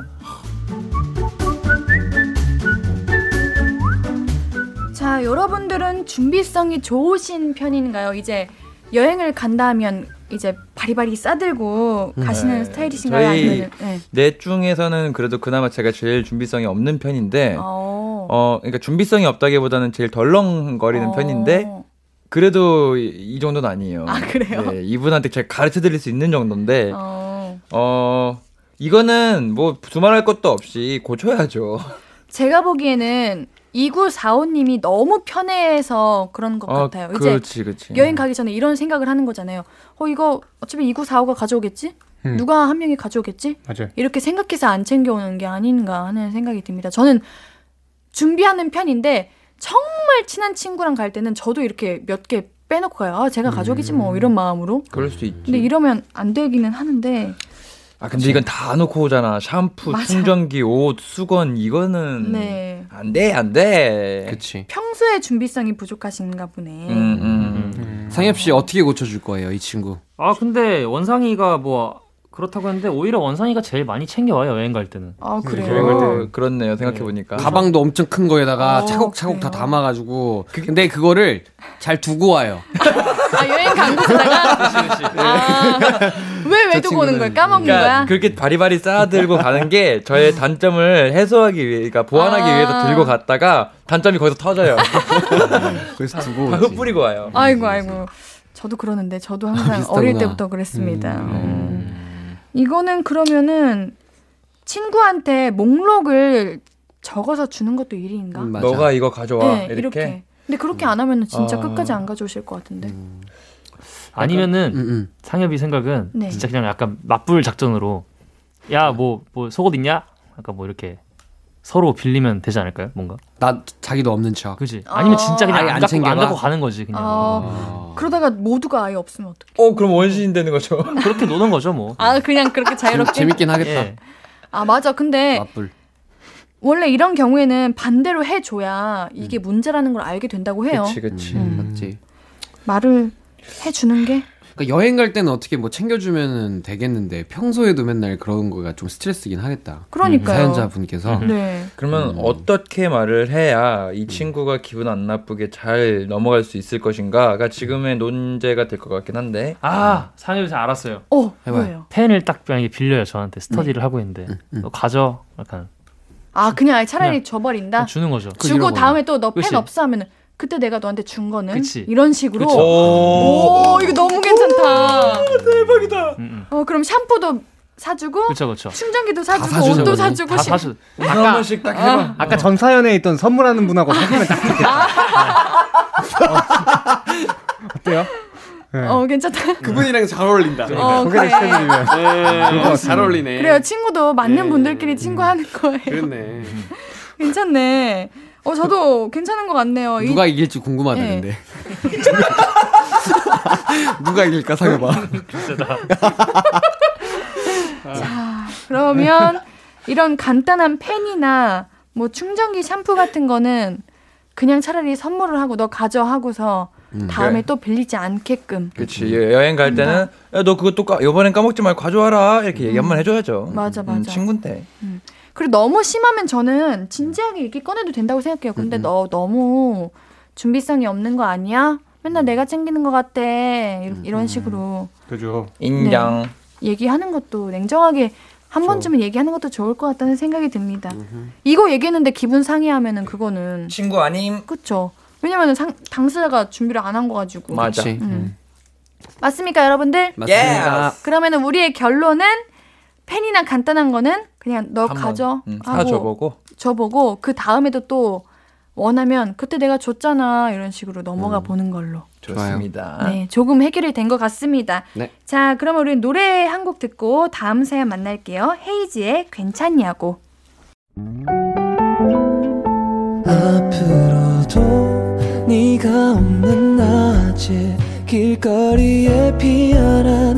자, 여러분들은 준비성이 좋으신 편인가요? 이제 여행을 간다 하면 이제 바리바리 싸들고 가시는 네. 스타일이신가요? 저희 아니면 네. 넷 중에서는 그래도 그나마 제가 제일 준비성이 없는 편인데 어. 어 그러니까 준비성이 없다기보다는 제일 덜렁거리는 어. 편인데 그래도 이, 이 정도는 아니에요. 아, 그래요? 네, 이분한테 제가 가르쳐 드릴 수 있는 정도인데 어. 어 이거는 뭐 두말할 것도 없이 고쳐야죠. 제가 보기에는 2945님이 너무 편해서 그런 것 어, 같아요. 이제 그렇지, 그렇지. 여행 가기 전에 이런 생각을 하는 거잖아요. 어, 이거 어차피 2945가 가져오겠지? 음. 누가 한 명이 가져오겠지? 맞아요. 이렇게 생각해서 안 챙겨오는 게 아닌가 하는 생각이 듭니다. 저는 준비하는 편인데 정말 친한 친구랑 갈 때는 저도 이렇게 몇 개 빼놓고 가요. 아, 제가 가져오겠지 뭐 이런 마음으로. 그럴 수 있지. 근데 이러면 안 되기는 하는데 아 근데 이건 다 놓고 오잖아. 샴푸, 맞아. 충전기, 옷, 수건 이거는 네. 안 돼, 안 돼. 그치. 평소에 준비성이 부족하신가 보네. 음, 음. 상엽 씨 어떻게 고쳐줄 거예요, 이 친구? 아 근데 원상이가 뭐 그렇다고 했는데 오히려 원상이가 제일 많이 챙겨와요 여행 갈 때는. 아 어, 그렇네요. 생각해 보니까. 가방도 엄청 큰 거에다가 어, 차곡차곡 다 담아가지고. 근데 그거를 잘 두고 와요. 아 여행 간 곳에다가 아왜 왜 두고 오는 걸 까먹는 그러니까 거야? 그렇게 바리바리 쌓아들고 가는 게 저의 단점을 해소하기 위해, 그러니까 보완하기 아. 위해서 들고 갔다가 단점이 거기서 터져요. 그래서 두고 다 흩뿌리고 와요. 아이고 아이고 저도 그러는데 저도 항상 비슷하구나. 어릴 때부터 그랬습니다. 음. 이거는 그러면은 친구한테 목록을 적어서 주는 것도 일인가? 음, 너가 이거 가져와 네, 이렇게. 근데 그렇게 안 하면은 진짜 아. 끝까지 안 가져오실 것 같은데. 아니면은 상엽이 생각은 네. 진짜 그냥 약간 맞불 작전으로 야 뭐뭐 속옷 있냐? 약간 뭐 이렇게 서로 빌리면 되지 않을까요? 뭔가. 나 자기도 없는 척. 그지. 아니면 진짜 그냥 아예 안, 안 갖고, 챙겨가? 안 갖고 가는 거지 그냥. 어, 그러다가 모두가 아예 없으면 어떡해. 어, 그럼 원시인 되는 거죠. 그렇게 노는 거죠, 뭐. 아, 그냥 그렇게 자유롭게. 재밌긴 하겠다. 예. 아, 맞아. 근데 맞불. 원래 이런 경우에는 반대로 해줘야 이게 문제라는 걸 알게 된다고 해요. 그치, 그치. 음. 맞지. 말을 해주는 게. 그러니까 여행 갈 때는 어떻게 뭐 챙겨주면 되겠는데 평소에도 맨날 그런 거가 좀 스트레스긴 하겠다. 그러니까요. 사연자 분께서. 네. 그러면 어떻게 말을 해야 이 친구가 기분 안 나쁘게 잘 넘어갈 수 있을 것인가가 지금의 논제가 될 것 같긴 한데. 아, 상엽이 잘 알았어요. 어, 해봐요. 뭐예요? 펜을 딱 만약에 빌려요, 저한테. 스터디를 하고 있는데. 너 가져. 약간. 아, 그냥 차라리 그냥 줘버린다? 주는 거죠. 주고 다음에 또 너 펜. 없어 하면은 그때 내가 너한테 준 거는 그치. 이런 식으로. 그치. 오, 이거 너무 괜찮다. 대박이다. 음, 어, 그럼 샴푸도 사주고 그쵸, 그쵸. 충전기도 사주고 옷도. 사주고 다 시- 사주. 이거 한 번씩 딱 해봐. 아까 전 사연에 있던 선물하는 분하고 사귀면 딱 좋겠다. 어때요? 네. 어, 괜찮다. 그분이랑 잘 어울린다. 어, 소개를 그래. 시켜드리면 네. 잘 어울리네. 그래요. 친구도 맞는 예. 분들끼리 친구 하는 거예요. 그렇네. 괜찮네. 어, 저도 괜찮은 것 같네요. 이- 누가 이길지 궁금하다 예. 근데. 누가 이길까 상해봐. 자, 그러면 이런 간단한 펜이나 뭐 충전기 샴푸 같은 거는 그냥 차라리 선물을 하고 너 가져 하고서 음. 다음에 그래. 또 빌리지 않게끔. 그치 여- 여행 갈 때는 야 너 그거 또 까, 이번엔 까먹지 말고 가져와라 이렇게 얘기 한번 해줘야죠. 맞아, 음, 맞아. 친구인데. 그리고 너무 심하면 저는 진지하게 얘기 꺼내도 된다고 생각해요. 근데 너 너무 준비성이 없는 거 아니야? 맨날 내가 챙기는 것 같대. 이- 이런 식으로 그죠. 인정. 얘기하는 것도 냉정하게 한 번쯤은 얘기하는 것도 좋을 것 같다는 생각이 듭니다. 이거 얘기했는데 기분 상해하면은 그거는 친구 아님. 그쵸. 왜냐면은 상, 당사자가 준비를 안 한 거 가지고. 맞아. 그치. 음. 맞습니까, 여러분들? 맞습니다. 그러면은 우리의 결론은 펜이나 간단한 거는 그냥 너 가져 음, 하고 사줘보고. 줘보고 그 다음에도 또 원하면 그때 내가 줬잖아 이런 식으로 넘어가 보는 걸로. 좋습니다. 네, 조금 해결이 된 것 같습니다. 네. 자, 그러면 우리 노래 한 곡 듣고 다음 사연 만날게요. 헤이지의 괜찮냐고. 앞으로도 네가 없는 낮에 길거리에 피어난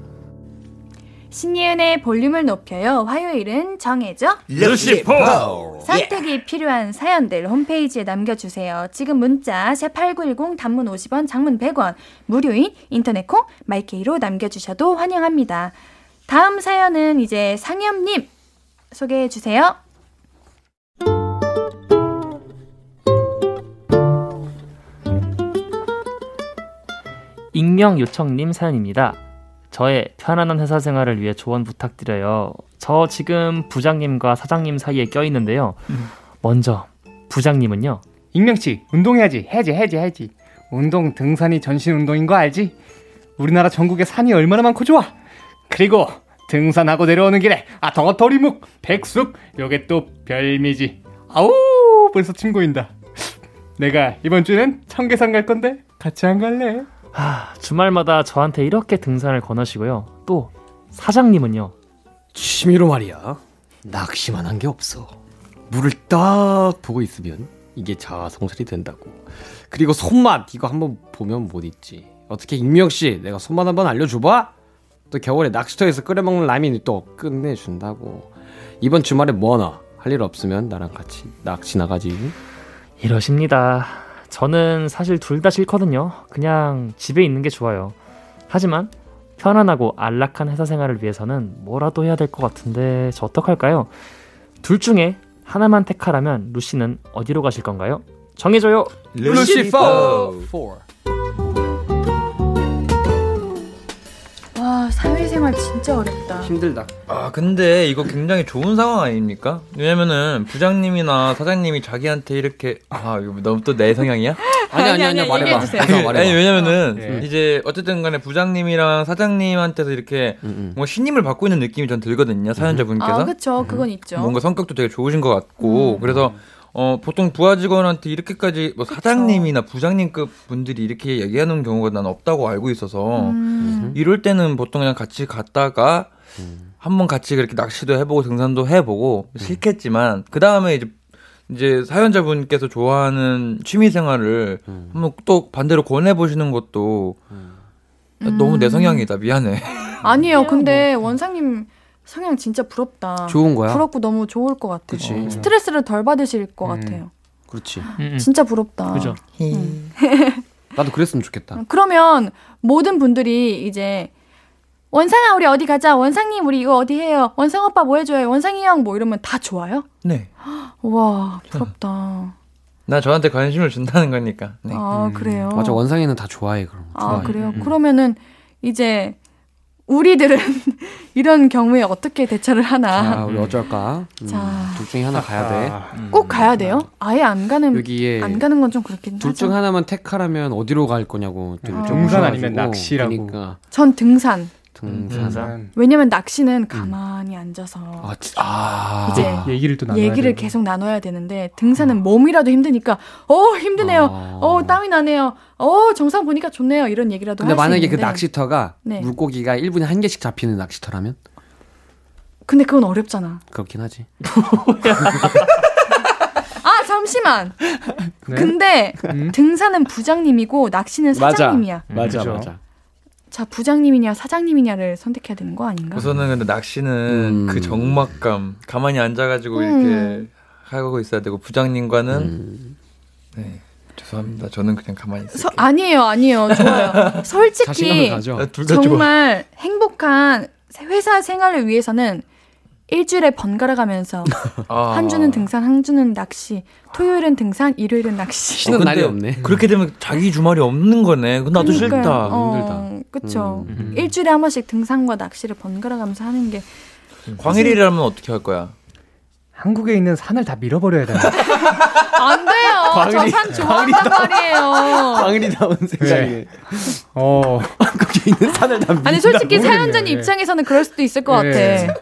신예은의 볼륨을 높여요. 화요일은 정해져. 루시퍼. 선택이 필요한 사연들 홈페이지에 남겨주세요. 지금 문자 샵8910 단문 50원 장문 100원 무료인 인터넷 콩 마이케이로 남겨주셔도 환영합니다. 다음 사연은 이제 상엽님 소개해 주세요. 익명 요청님 사연입니다. 저의 편안한 회사 생활을 위해 조언 부탁드려요. 저 지금 부장님과 사장님 사이에 껴있는데요. 먼저 부장님은요. 익명씨 운동해야지 해야지 해야지 해야지 운동 등산이 전신 운동인 거 알지? 우리나라 전국에 산이 얼마나 많고 좋아 그리고 등산하고 내려오는 길에 아 덩어터리묵 백숙 요게 또 별미지 아우 벌써 침 고인다 내가 이번 주는 청계산 갈 건데 같이 안 갈래? 하, 주말마다 저한테 이렇게 등산을 권하시고요. 또 사장님은요. 취미로 말이야. 낚시만 한 게 없어. 물을 딱 보고 있으면 이게 자아성찰이 된다고. 그리고 손맛 이거 한번 보면 못 잊지. 어떻게 익명 씨 내가 손맛 한번 알려줘봐. 또 겨울에 낚시터에서 끓여 먹는 라면이 또 끝내준다고. 이번 주말에 뭐나 할 일 없으면 나랑 같이 낚시 나가지. 이러십니다. 저는 사실 둘 다 싫거든요. 그냥 집에 있는 게 좋아요. 하지만 편안하고 안락한 회사 생활을 위해서는 뭐라도 해야 될 것 같은데 저 어떡할까요? 둘 중에 하나만 택하라면 루시는 어디로 가실 건가요? 정해줘요. 루시퍼. 와 사회 생활 진짜 어렵다. 힘들다. 아 근데 이거 굉장히 좋은 상황 아닙니까? 왜냐면은 부장님이나 사장님이 자기한테 이렇게 아 이거 너무 또 내 성향이야? 아니 아니 아니 말해봐. 말해봐. 아니 왜냐면은 네. 이제 어쨌든 간에 부장님이랑 사장님한테서 이렇게 음, 뭐 신임을 받고 있는 느낌이 전 들거든요 사연자분께서 아, 그쵸. 그건 있죠. 뭔가 성격도 되게 좋으신 것 같고 음. 그래서 어 보통 부하 직원한테 이렇게까지 뭐 사장님이나 부장님급 분들이 이렇게 얘기하는 경우가 난 없다고 알고 있어서 음. 이럴 때는 보통 그냥 같이 갔다가 한번 같이 그렇게 낚시도 해보고 등산도 해보고 싫겠지만 그 다음에 이제 이제 사연자분께서 좋아하는 취미 생활을 한번 또 반대로 권해 보시는 것도 너무 내 성향이다. 미안해. 아니에요. 근데 원상님 성향 진짜 부럽다. 좋은 거야? 부럽고 너무 좋을 것 같아요. 그치. 스트레스를 덜 받으실 것 음. 같아요. 그렇지. 음, 음. 진짜 부럽다. 그죠. 나도 그랬으면 좋겠다. 그러면 모든 분들이 이제 원상아 우리 어디 가자. 원상님 우리 이거 어디 해요. 원상 오빠 뭐 해줘요. 원상이 형 뭐 이러면 다 좋아요? 네. 와 부럽다. 나 저한테 관심을 준다는 거니까. 네. 아 그래요. 맞아 원상이는 다 좋아해 그럼. 아 좋아해. 그래요. 음. 그러면은 이제 우리들은 이런 경우에 어떻게 대처를 자 하나? 우리 어쩔까? 음, 자. 둘 중에 하나 가야 돼. 음. 꼭 가야 돼요? 아예 안 가는 여기에 안 가는 건 좀 그렇긴 둘 하죠. 중 하나만 택하라면 어디로 갈 거냐고 좀 아. 등산 아니면 낚시라고. 그러니까 전 등산. 등산. 등산. 왜냐면 낚시는 가만히 앉아서 아, 지- 아. 이제 얘기를 또 나눠야 얘기를 되고. 계속 나눠야 되는데 등산은 몸이라도 힘드니까 어 힘드네요. 아. 어 땀이 나네요. 어 정상 보니까 좋네요. 이런 얘기라도 근데 만약에 있는데. 그 낚시터가 네. 물고기가 1분에 한 개씩 잡히는 낚시터라면 근데 그건 어렵잖아. 그렇긴 하지. 아 잠시만. 네? 근데 등산은 부장님이고 낚시는 사장님이야. 맞아 그죠. 맞아. 자 부장님이냐 사장님이냐를 선택해야 되는 거 아닌가? 우선은 근데 낚시는 음. 그 적막감 가만히 앉아가지고 음. 이렇게 하고 있어야 되고 부장님과는 음. 네 죄송합니다 저는 그냥 가만히 있을게요. 서, 아니에요, 아니에요. 좋아요. 솔직히. 아. 정말 행복한 회사 생활을 위해서는 일주일에 번갈아 가면서 아. 한 주는 등산, 한 주는 낚시, 토요일은 등산, 일요일은 낚시. 쉬는 근데 날이 없네. 그렇게 되면 자기 주말이 없는 거네. 그 나도 그러니까요. 싫다. 어, 그쵸. 음. 일주일에 한 번씩 등산과 낚시를 번갈아 가면서 하는 게. 광일이라면 어떻게 할 거야? 한국에 있는 산을 다 밀어버려야 되나? 안 돼요. 광일이- 저산 좋아한단 말이에요. 광일이다운 생각이. 어. 한국에 있는 산을 다 아니, 솔직히. 사연자님 입장에서는 그럴 수도 있을 것 네. 같아.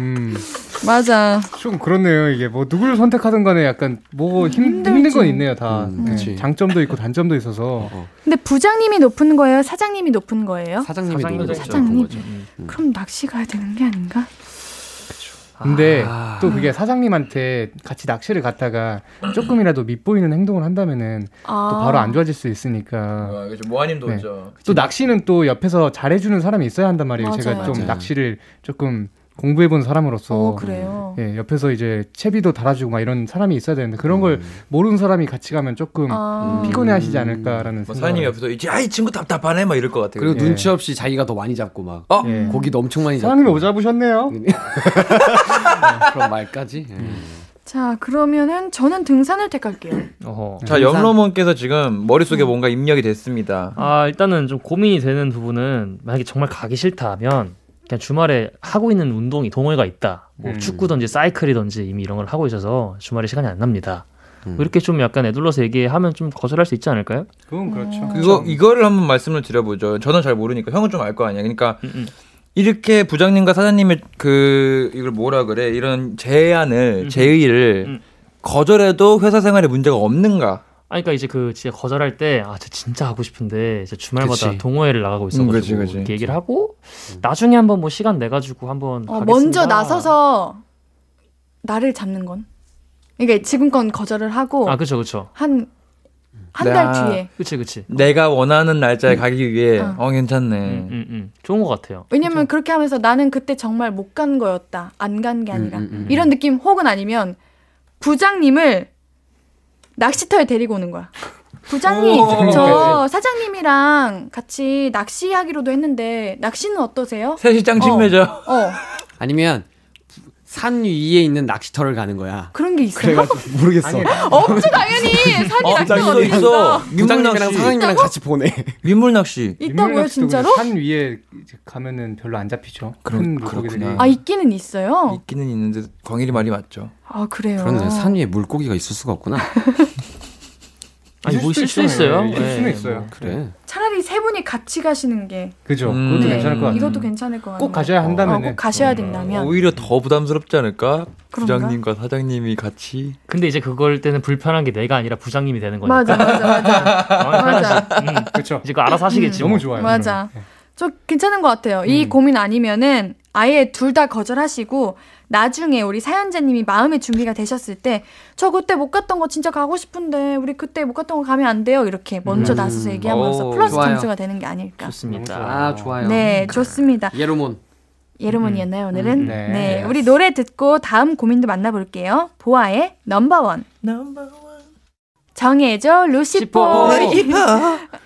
음. 맞아. 좀 그렇네요. 이게 뭐 누구를 선택하든 간에 약간 뭐 힘, 힘든 건 있네요. 다 음, 네. 장점도 있고 단점도 있어서. 근데 부장님이 높은 거예요? 사장님이 높은 거예요? 사장님이 사장님. 누구 사장님. 음. 그럼 낚시 가야 되는 게 아닌가? 근데 아. 또 그게 사장님한테 같이 낚시를 갔다가 조금이라도 밉보이는 행동을 한다면은 아. 또 바로 안 좋아질 수 있으니까. 아, 그죠. 모아님도 네. 또 낚시는 또 옆에서 잘해주는 사람이 있어야 한단 말이에요. 맞아요. 제가 좀 맞아요. 낚시를 조금 공부해본 사람으로서. 어, 그래요. 예, 옆에서 이제 채비도 달아주고 막 이런 사람이 있어야 되는데 그런 걸 모르는 사람이 같이 가면 조금 아. 피곤해하시지 않을까라는 뭐 생각. 사장님이 옆에서 이제 아이 친구 답답하네 막 이럴 것 같아요. 그리고 예. 눈치 없이 자기가 더 많이 잡고 막 어? 예. 고기도 엄청 많이 잡고 사장님이 오잡으셨네요. 그런 말까지. 예. 자, 그러면은 저는 등산을 택할게요. 어허. 자 염로몬께서 지금 머릿속에 뭔가 입력이 됐습니다. 아 일단은 좀 고민이 되는 부분은 만약에 정말 가기 싫다면 그냥 주말에 하고 있는 운동이 동호회가 있다. 뭐 음. 축구든지 사이클이든지 이미 이런 걸 하고 있어서 주말에 시간이 안 납니다. 음. 뭐 이렇게 좀 약간 애둘러서 얘기하면 좀 거절할 수 있지 않을까요? 그건 그렇죠. 그거 이거를 한번 말씀을 드려보죠. 저는 잘 모르니까 형은 좀 알 거 아니야. 그러니까 음, 음. 이렇게 부장님과 사장님의 그 이걸 뭐라 그래 이런 제안을 음. 제의를 음. 거절해도 회사 생활에 문제가 없는가? 아, 그러니까 이제 그 진짜 거절할 때, 아, 저 진짜 하고 싶은데, 이제 주말마다 그치. 동호회를 나가고 있어가지고 음, 그치, 그치. 이렇게 얘기를 하고 나중에 한번 뭐 시간 내 가지고 한번 어, 가겠습니다. 먼저 나서서 나를 잡는 건. 그러니까 지금 건 거절을 하고 아, 그쵸, 그쵸. 한 한달 나- 뒤에. 그치, 그치. 내가 원하는 날짜에 가기 위해 어. 어, 괜찮네. 음, 음, 음. 좋은 것 같아요. 왜냐면 그렇게 하면서 나는 그때 정말 못 간 거였다. 안 간 게 아니라. 음, 음, 음. 이런 느낌 혹은 아니면 부장님을 낚시터에 데리고 오는 거야. 부장님, 오. 저 사장님이랑 같이 낚시하기로도 했는데 낚시는 어떠세요? 셋이 짱 친매죠. 어. 아니면 산 위에 있는 낚시터를 가는 거야. 그런 게 있어요? 그래가지고 모르겠어. 없죠 당연히 산이 어, 낚시가 있어, 어디 있어. 있어? 부장님이랑 낚시. 사장님이랑 같이 보내. 민물 낚시. 있다고요 진짜로? 산 위에 가면은 별로 안 잡히죠. 물고기들이. 그렇구나. 아 있기는 있어요. 있기는 있는데 광일이 말이 맞죠. 아 그래요. 그런데 산 위에 물고기가 있을 수가 없구나. 아니 뭐 있을 수 있어요. 네, 있을 수는 네, 있어요. 뭐. 그래. 차라리 세 분이 같이 가시는 게 그죠. 음. 그것도 네, 괜찮을 것 같아요. 이것도 괜찮을 것 같아요. 꼭 가셔야 한다면은. 어, 꼭 가셔야 된다면. 오히려 더 부담스럽지 않을까? 그런가? 부장님과 사장님이 같이. 근데 이제 그걸 때는 불편한 게 내가 아니라 부장님이 되는 거니까. 맞아 맞아 맞아. 어, 맞아. 음, 그렇죠. 이제 그거 알아서 하시겠지. 너무 뭐. 좋아요. 맞아. 네. 저 괜찮은 것 같아요. 음. 이 고민 아니면은 아예 둘 다 거절하시고 나중에 우리 사연자님이 마음의 준비가 되셨을 때 저 그때 못 갔던 거 진짜 가고 싶은데 우리 그때 못 갔던 거 가면 안 돼요 이렇게 먼저 음. 나서서 얘기하면서 오, 플러스 좋아요. 점수가 되는 게 아닐까. 좋습니다. 아 좋아요. 네 좋습니다. 예로몬. 예로문이었나요 오늘은? 음, 네. 네. 우리 노래 듣고 다음 고민도 만나볼게요. 보아의 넘버원. 정해줘 루시퍼.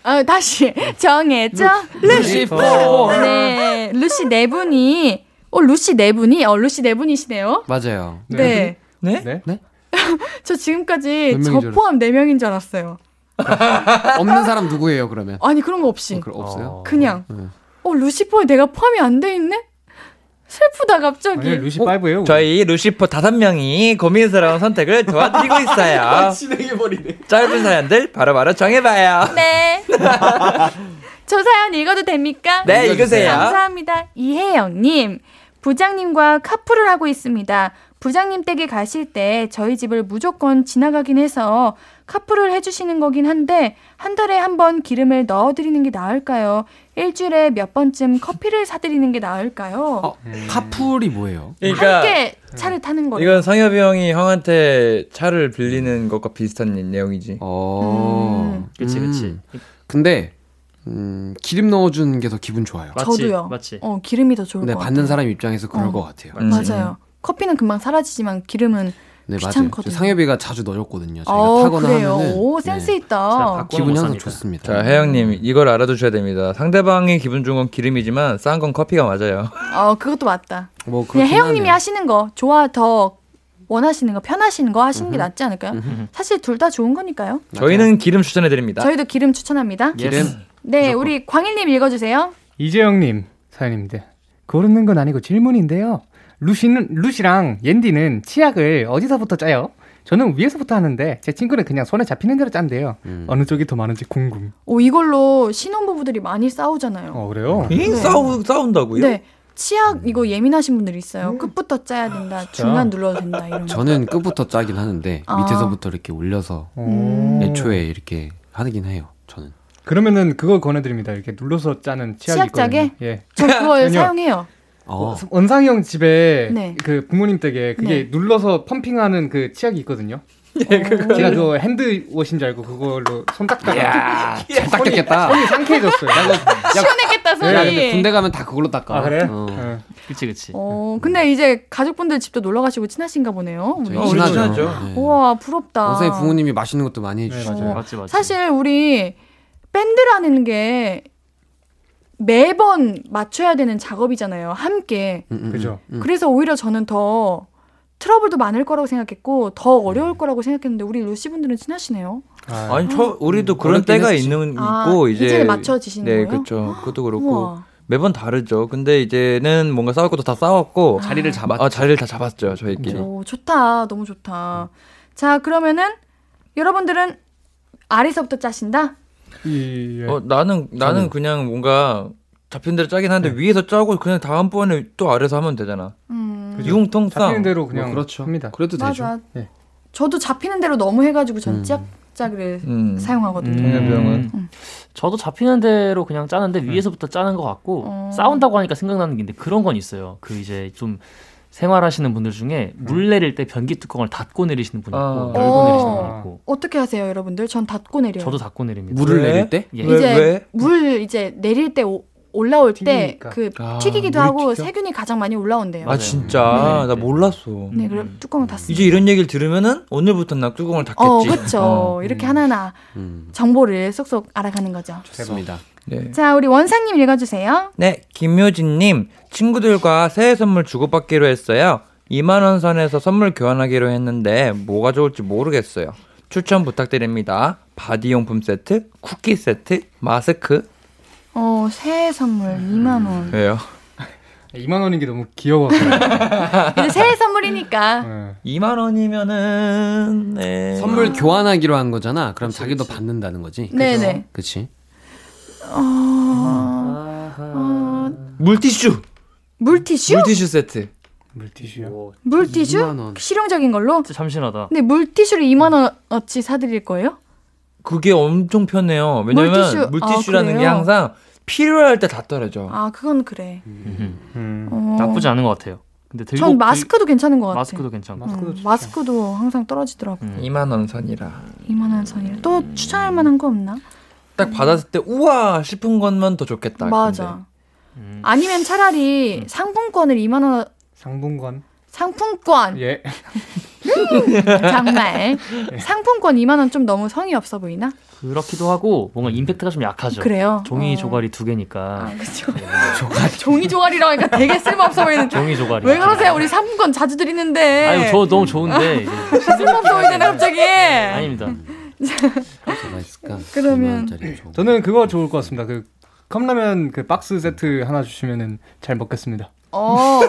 어, 다시 정해줘 루시퍼. 네 루시 네 분이 어 루시 네 분이 어 루시 네 분이시네요. 맞아요. 네. 네? 네? 네? 저 지금까지 몇저 포함 네 명인 줄 알았어요. 없는 사람 누구예요 그러면? 아니 그런 거 없이 어, 없어요? 그냥 네. 어 루시퍼에 내가 포함이 안 돼 있네? 슬프다 갑자기. 루시 파이브예요. 저희 루시퍼 다섯 명이 고민스러운 선택을 도와드리고 있어요. 진행해 버리네. 짧은 사연들 바로 바로 정해봐요. 네. 저 사연 읽어도 됩니까? 네, 읽으세요. 감사합니다. 이혜영님, 부장님과 카풀을 하고 있습니다. 부장님 댁에 가실 때 저희 집을 무조건 지나가긴 해서 카풀을 해주시는 거긴 한데 한 달에 한 번 기름을 넣어드리는 게 나을까요? 일주일에 몇 번쯤 커피를 사드리는 게 나을까요? 어, 카풀이 뭐예요? 그러니까 함께 차를 타는 거예요. 이건 성엽이 형이 형한테 차를 빌리는 것과 비슷한 내용이지. 어. 음. 그치, 그치. 근데 음, 기름 넣어주는 게 더 기분 좋아요. 맞지, 저도요. 맞지. 어, 기름이 더 좋을 네, 것 받는 같아요. 사람 입장에서 그럴 어. 것 같아요. 음. 맞아요. 커피는 금방 사라지지만 기름은 네, 맞아요. 귀찮거든요. 상엽이가 자주 넣어줬거든요. 저희가 어, 타거나 그래요. 하면은 오, 센스 네, 있다. 기분이 항상 못 삽니다. 좋습니다. 자, 혜영님 이걸 알아두셔야 됩니다. 상대방이 기분 좋은 건 기름이지만 싼 건 커피가 맞아요. 어, 그것도 맞다. 뭐 그냥 하네요. 하시는 거 좋아 더 원하시는 거 편하시는 거 하시는 게 음흠. 낫지 않을까요? 사실 둘 다 좋은 거니까요. 저희는 기름 추천해 드립니다. 저희도 기름 추천합니다. 기름 네, 우리 광일님 읽어주세요. 이재영님 사연입니다. 고르는 건 아니고 질문인데요. 루시는 루시랑 옌디는 치약을 어디서부터 짜요? 저는 위에서부터 하는데 제 친구는 그냥 손에 잡히는 대로 짠대요. 음. 어느 쪽이 더 많은지 궁금. 오, 이걸로 신혼부부들이 많이 싸우잖아요. 어 그래요? 잉? 네. 싸우 싸운다고요? 네. 치약 이거 예민하신 분들이 있어요. 끝부터 짜야 된다. 중간 눌러도 된다. 이런 거. 저는 끝부터 짜긴 하는데 아. 밑에서부터 이렇게 올려서 음. 애초에 이렇게 하긴 해요. 저는. 그러면은 그거 권해드립니다. 이렇게 눌러서 짜는 치약이 치약 짜게? 예. 저 그걸. 사용해요. 어. 원상이 형 집에 네. 그 부모님 댁에 그게 네. 눌러서 펌핑하는 그 치약이 있거든요. 제가 그 핸드워신 줄 알고 그걸로 손 닦다가 이야, 잘 닦였겠다. 손이 상쾌해졌어요. 시원했겠다, 손이. 야, 근데 군대 가면 다 그걸로 닦아. 아 그래? 어. 어. 그치, 그치. 어, 근데 이제 가족분들 집도 놀러 가시고 친하신가 보네요. 우리. 어, 우리 친하죠. 친하죠. 네. 우와, 부럽다. 원상이 부모님이 맛있는 것도 많이 네, 해주시고. 맞아요. 맞지, 맞지. 사실 우리 밴드라는 게 매번 맞춰야 되는 작업이잖아요. 함께. 음, 음, 그죠. 음. 그래서 오히려 저는 더 트러블도 많을 거라고 생각했고 더 어려울 거라고 생각했는데 우리 루시 분들은 친하시네요. 아, 아니 저 우리도 음, 그런 때가 했지. 있는 아, 있고 이제 이제는 맞춰지시는 네, 거예요? 그렇죠. 그것도 그렇고 우와. 매번 다르죠. 근데 이제는 뭔가 싸울 것도 다 싸웠고 자리를 잡았죠. 아, 자리를 다 잡았죠, 저희끼리. 오, 좋다. 너무 좋다. 자, 그러면은 여러분들은 아래서부터 짜신다? 이, 예. 어, 나는 나는 저는- 그냥 뭔가 잡힌 대로 짜긴 하는데 위에서 짜고 그냥 다음번에 또 아래서 하면 되잖아. 음. 융통성. 잡히는 대로 그냥 뭐 그렇죠. 합니다. 그래도 되죠. 맞아. 네. 저도 잡히는 대로 너무 해가지고 전 음. 찌약짜기를 음. 사용하거든요. 음. 정엽이 형은 저도 잡히는 대로 그냥 짜는데 위에서부터 짜는 것 같고 어. 싸운다고 하니까 생각나는 게 있는데 그런 건 있어요. 그 이제 좀 생활하시는 분들 중에 물 내릴 때 변기 뚜껑을 닫고 내리시는 분이 있고 아. 열고 내리시는 어. 분이 있고 어떻게 하세요, 여러분들? 전 닫고 내려요. 저도 닫고 내립니다. 물을 왜? 내릴 때? 예. 왜, 이제 왜? 물 이제 내릴 때 오- 올라올 때. 그 아, 튀기기도 하고 튀겨? 세균이 가장 많이 올라온대요. 아 진짜 나 몰랐어. 네, 그래 뚜껑을 닫습니다. 이제 이런 얘기를 들으면은 오늘부터 나 뚜껑을 닫겠지. 어, 그렇죠. 어. 이렇게 하나하나 음, 정보를 쏙쏙 알아가는 거죠. 좋습니다. 네. 자, 우리 원상님 읽어주세요. 네, 김효진님 친구들과 새해 선물 주고받기로 했어요. 2만 원 선에서 선물 교환하기로 했는데 뭐가 좋을지 모르겠어요. 추천 부탁드립니다. 바디용품 세트, 쿠키 세트, 마스크. 어, 새해 선물 2만 원. 왜요? 2만 원인 게 너무 귀여워서. 이제 새해 선물이니까. 네. 2만 원이면은 네. 선물 교환하기로 한 거잖아. 그럼 자기도 받는다는 거지. 네네. 그치? 어, 어, 물티슈. 물티슈? 물티슈 세트. 물티슈요? 물티슈? 2만 원. 실용적인 걸로? 참신하다. 근데 물티슈를 2만 원어치 사드릴 거예요? 그게 엄청 편해요. 왜냐면 물티슈. 물티슈. 아, 라는게? 항상 필요할 때 다 떨어져. 아, 그건 그래. 음. 어. 나쁘지 않은 것 같아요. 근데 들고 전 마스크도 괜찮은 것 같아. 마스크도 괜찮고. 음, 마스크도 항상 떨어지더라고. 음. 2만 원 선이라. 2만 원 선이라. 또 추천할 만한 거 없나? 딱 받았을 때 우와 싶은 것만 더 좋겠다. 맞아. 음. 아니면 차라리 상품권을 2만 원 상품권. 상품권 예. 정말 상품권 2만 원 좀 너무 성의 없어 보이나? 그렇기도 하고 뭔가 임팩트가 좀 약하죠. 그래요? 종이 어. 조각이 두 개니까. 아, 그쵸. 종이 조각이라고 하니까 되게 쓸모없어 보이는. 종이 조각이. 왜 그러세요? 우리 상품권 자주 드리는데. 아유 저 너무 좋은데. 쓸모없어 보이잖아 갑자기. 아닙니다. 뭐가 있을까? 그러면 2만 원짜리 좋은 거. 저는 그거 좋을 것 같습니다. 그 컵라면 그 박스 세트 하나 주시면은 잘 먹겠습니다. 어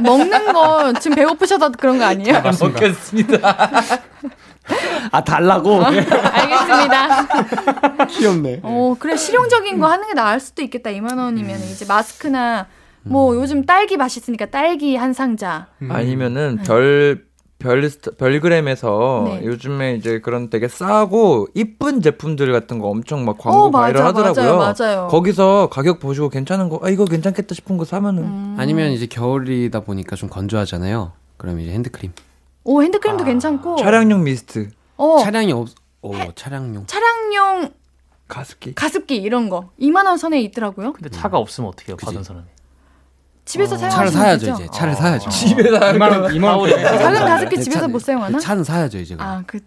먹는 거 지금 배고프셔서 그런 거 아니에요? 먹겠습니다. 아 달라고? 알겠습니다. 귀엽네. 어 그래 실용적인 거 하는 게 나을 수도 있겠다. 2만 원이면 이제 마스크나 뭐 요즘 딸기 맛있으니까 딸기 한 상자. 아니면은 별, 별, 별그램에서 네. 요즘에 이제 그런 되게 싸고 이쁜 제품들 같은 거 엄청 막 광고 어, 맞아, 바이럴 하더라고요. 맞아요, 맞아요. 거기서 가격 보시고 괜찮은 거, 아, 이거 괜찮겠다 싶은 거 사면은. 음. 아니면 이제 겨울이다 보니까 좀 건조하잖아요. 그럼 이제 핸드크림. 오 핸드크림도 괜찮고. 차량용 미스트. 어 차량이 없, 오, 차량용. 차량용 가습기. 가습기 이런 거 2만 원 선에 있더라고요. 근데 차가 없으면 어떻게 해요? 받은 사람이. 집에서 차를 사용하시면 사야죠, 되죠? 이제. 차를 사야죠. 집에서 2만 원, 2만 원. 작은 가습기 네, 집에서 차- 못 사용하나? 차는 사야죠, 이제. 그럼. 아, 그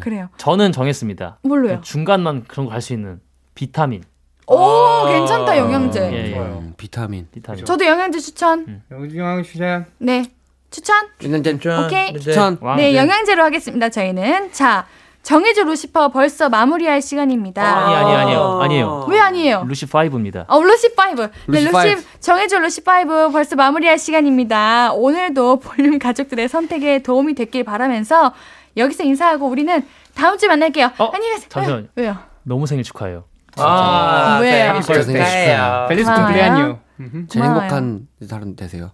그래요. 저는 정했습니다. 뭘로요? 중간만 그런 거 갈 수 있는 비타민. 오, 괜찮다 영양제. 예, 예. 음, 비타민. 비타민. 저도 영양제 추천. 영양 시장. 네, 추천. 추천. 오케이. 추천. 네, 영양제로 하겠습니다. 저희는 자 정해줘 루시퍼 벌써 마무리할 시간입니다. 아니 아니 아니요 아니에요. 왜 아니에요? 루시 5입니다. 어, 루시 five. 네, 루시 루시 five. 정해줘 루시 five 벌써 마무리할 시간입니다. 오늘도 볼륨 가족들의 선택에 도움이 됐길 바라면서 여기서 인사하고 우리는 다음 주에 만날게요. 안녕히 가세요. 잠시만요. 왜요? 너무 생일 축하해요. 아, 왜요? 생일 축하해요. 아, 쿰플레아니요. 제일. 행복한 사람 되세요.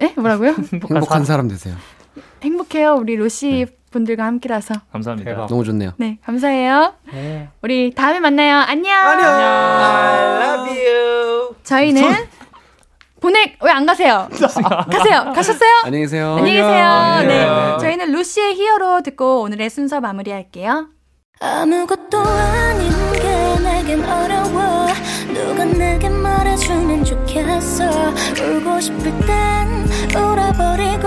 예? 뭐라고요? 행복한 사람 되세요. 행복해요. 우리 루시 분들과 함께라서. 감사합니다. 대박. 너무 좋네요. 네, 감사해요. 네. 우리 다음에 만나요. 안녕. I love you. 저희는 보내 왜 안 가세요? 가세요. 가셨어요? 안녕히 계세요. 안녕히 계세요. 안녕. 네. 안녕. 저희는 루시의 히어로 듣고 오늘의 순서 마무리할게요. 아무것도 아닌 게 내겐 어려워 누가 내게 말해주면 좋겠어 울고 싶을 땐 울어버리고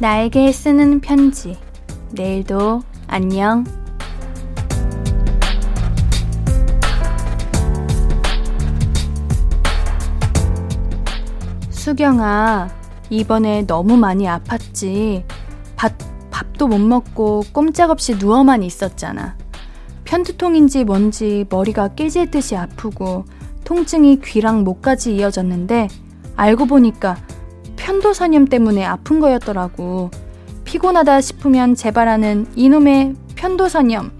나에게 쓰는 편지. 내일도 안녕. 수경아, 이번에 너무 많이 아팠지. 밥, 밥도 못 먹고 꼼짝없이 누워만 있었잖아. 편두통인지 뭔지 머리가 깨질 듯이 아프고 통증이 귀랑 목까지 이어졌는데 알고 보니까 편도선염 때문에 아픈 거였더라고. 피곤하다 싶으면 재발하는 이놈의 편도선염.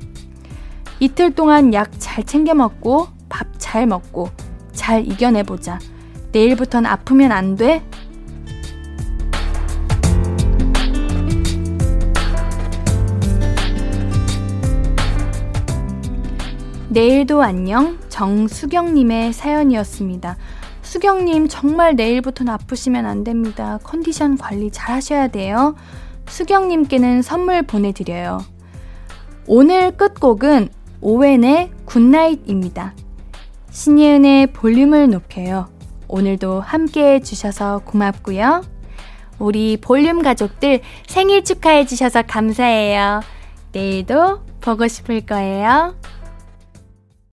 이틀 동안 약 잘 챙겨 먹고 밥 잘 먹고 잘 이겨내보자. 내일부턴 아프면 안 돼? 내일도 안녕 정수경님의 사연이었습니다. 수경님 정말 내일부터는 아프시면 안 됩니다. 컨디션 관리 잘 하셔야 돼요. 수경님께는 선물 보내드려요. 오늘 끝곡은 오웬의 굿나잇입니다. 신예은의 볼륨을 높여요. 오늘도 함께 해주셔서 고맙고요. 우리 볼륨 가족들 생일 축하해 주셔서 감사해요. 내일도 보고 싶을 거예요.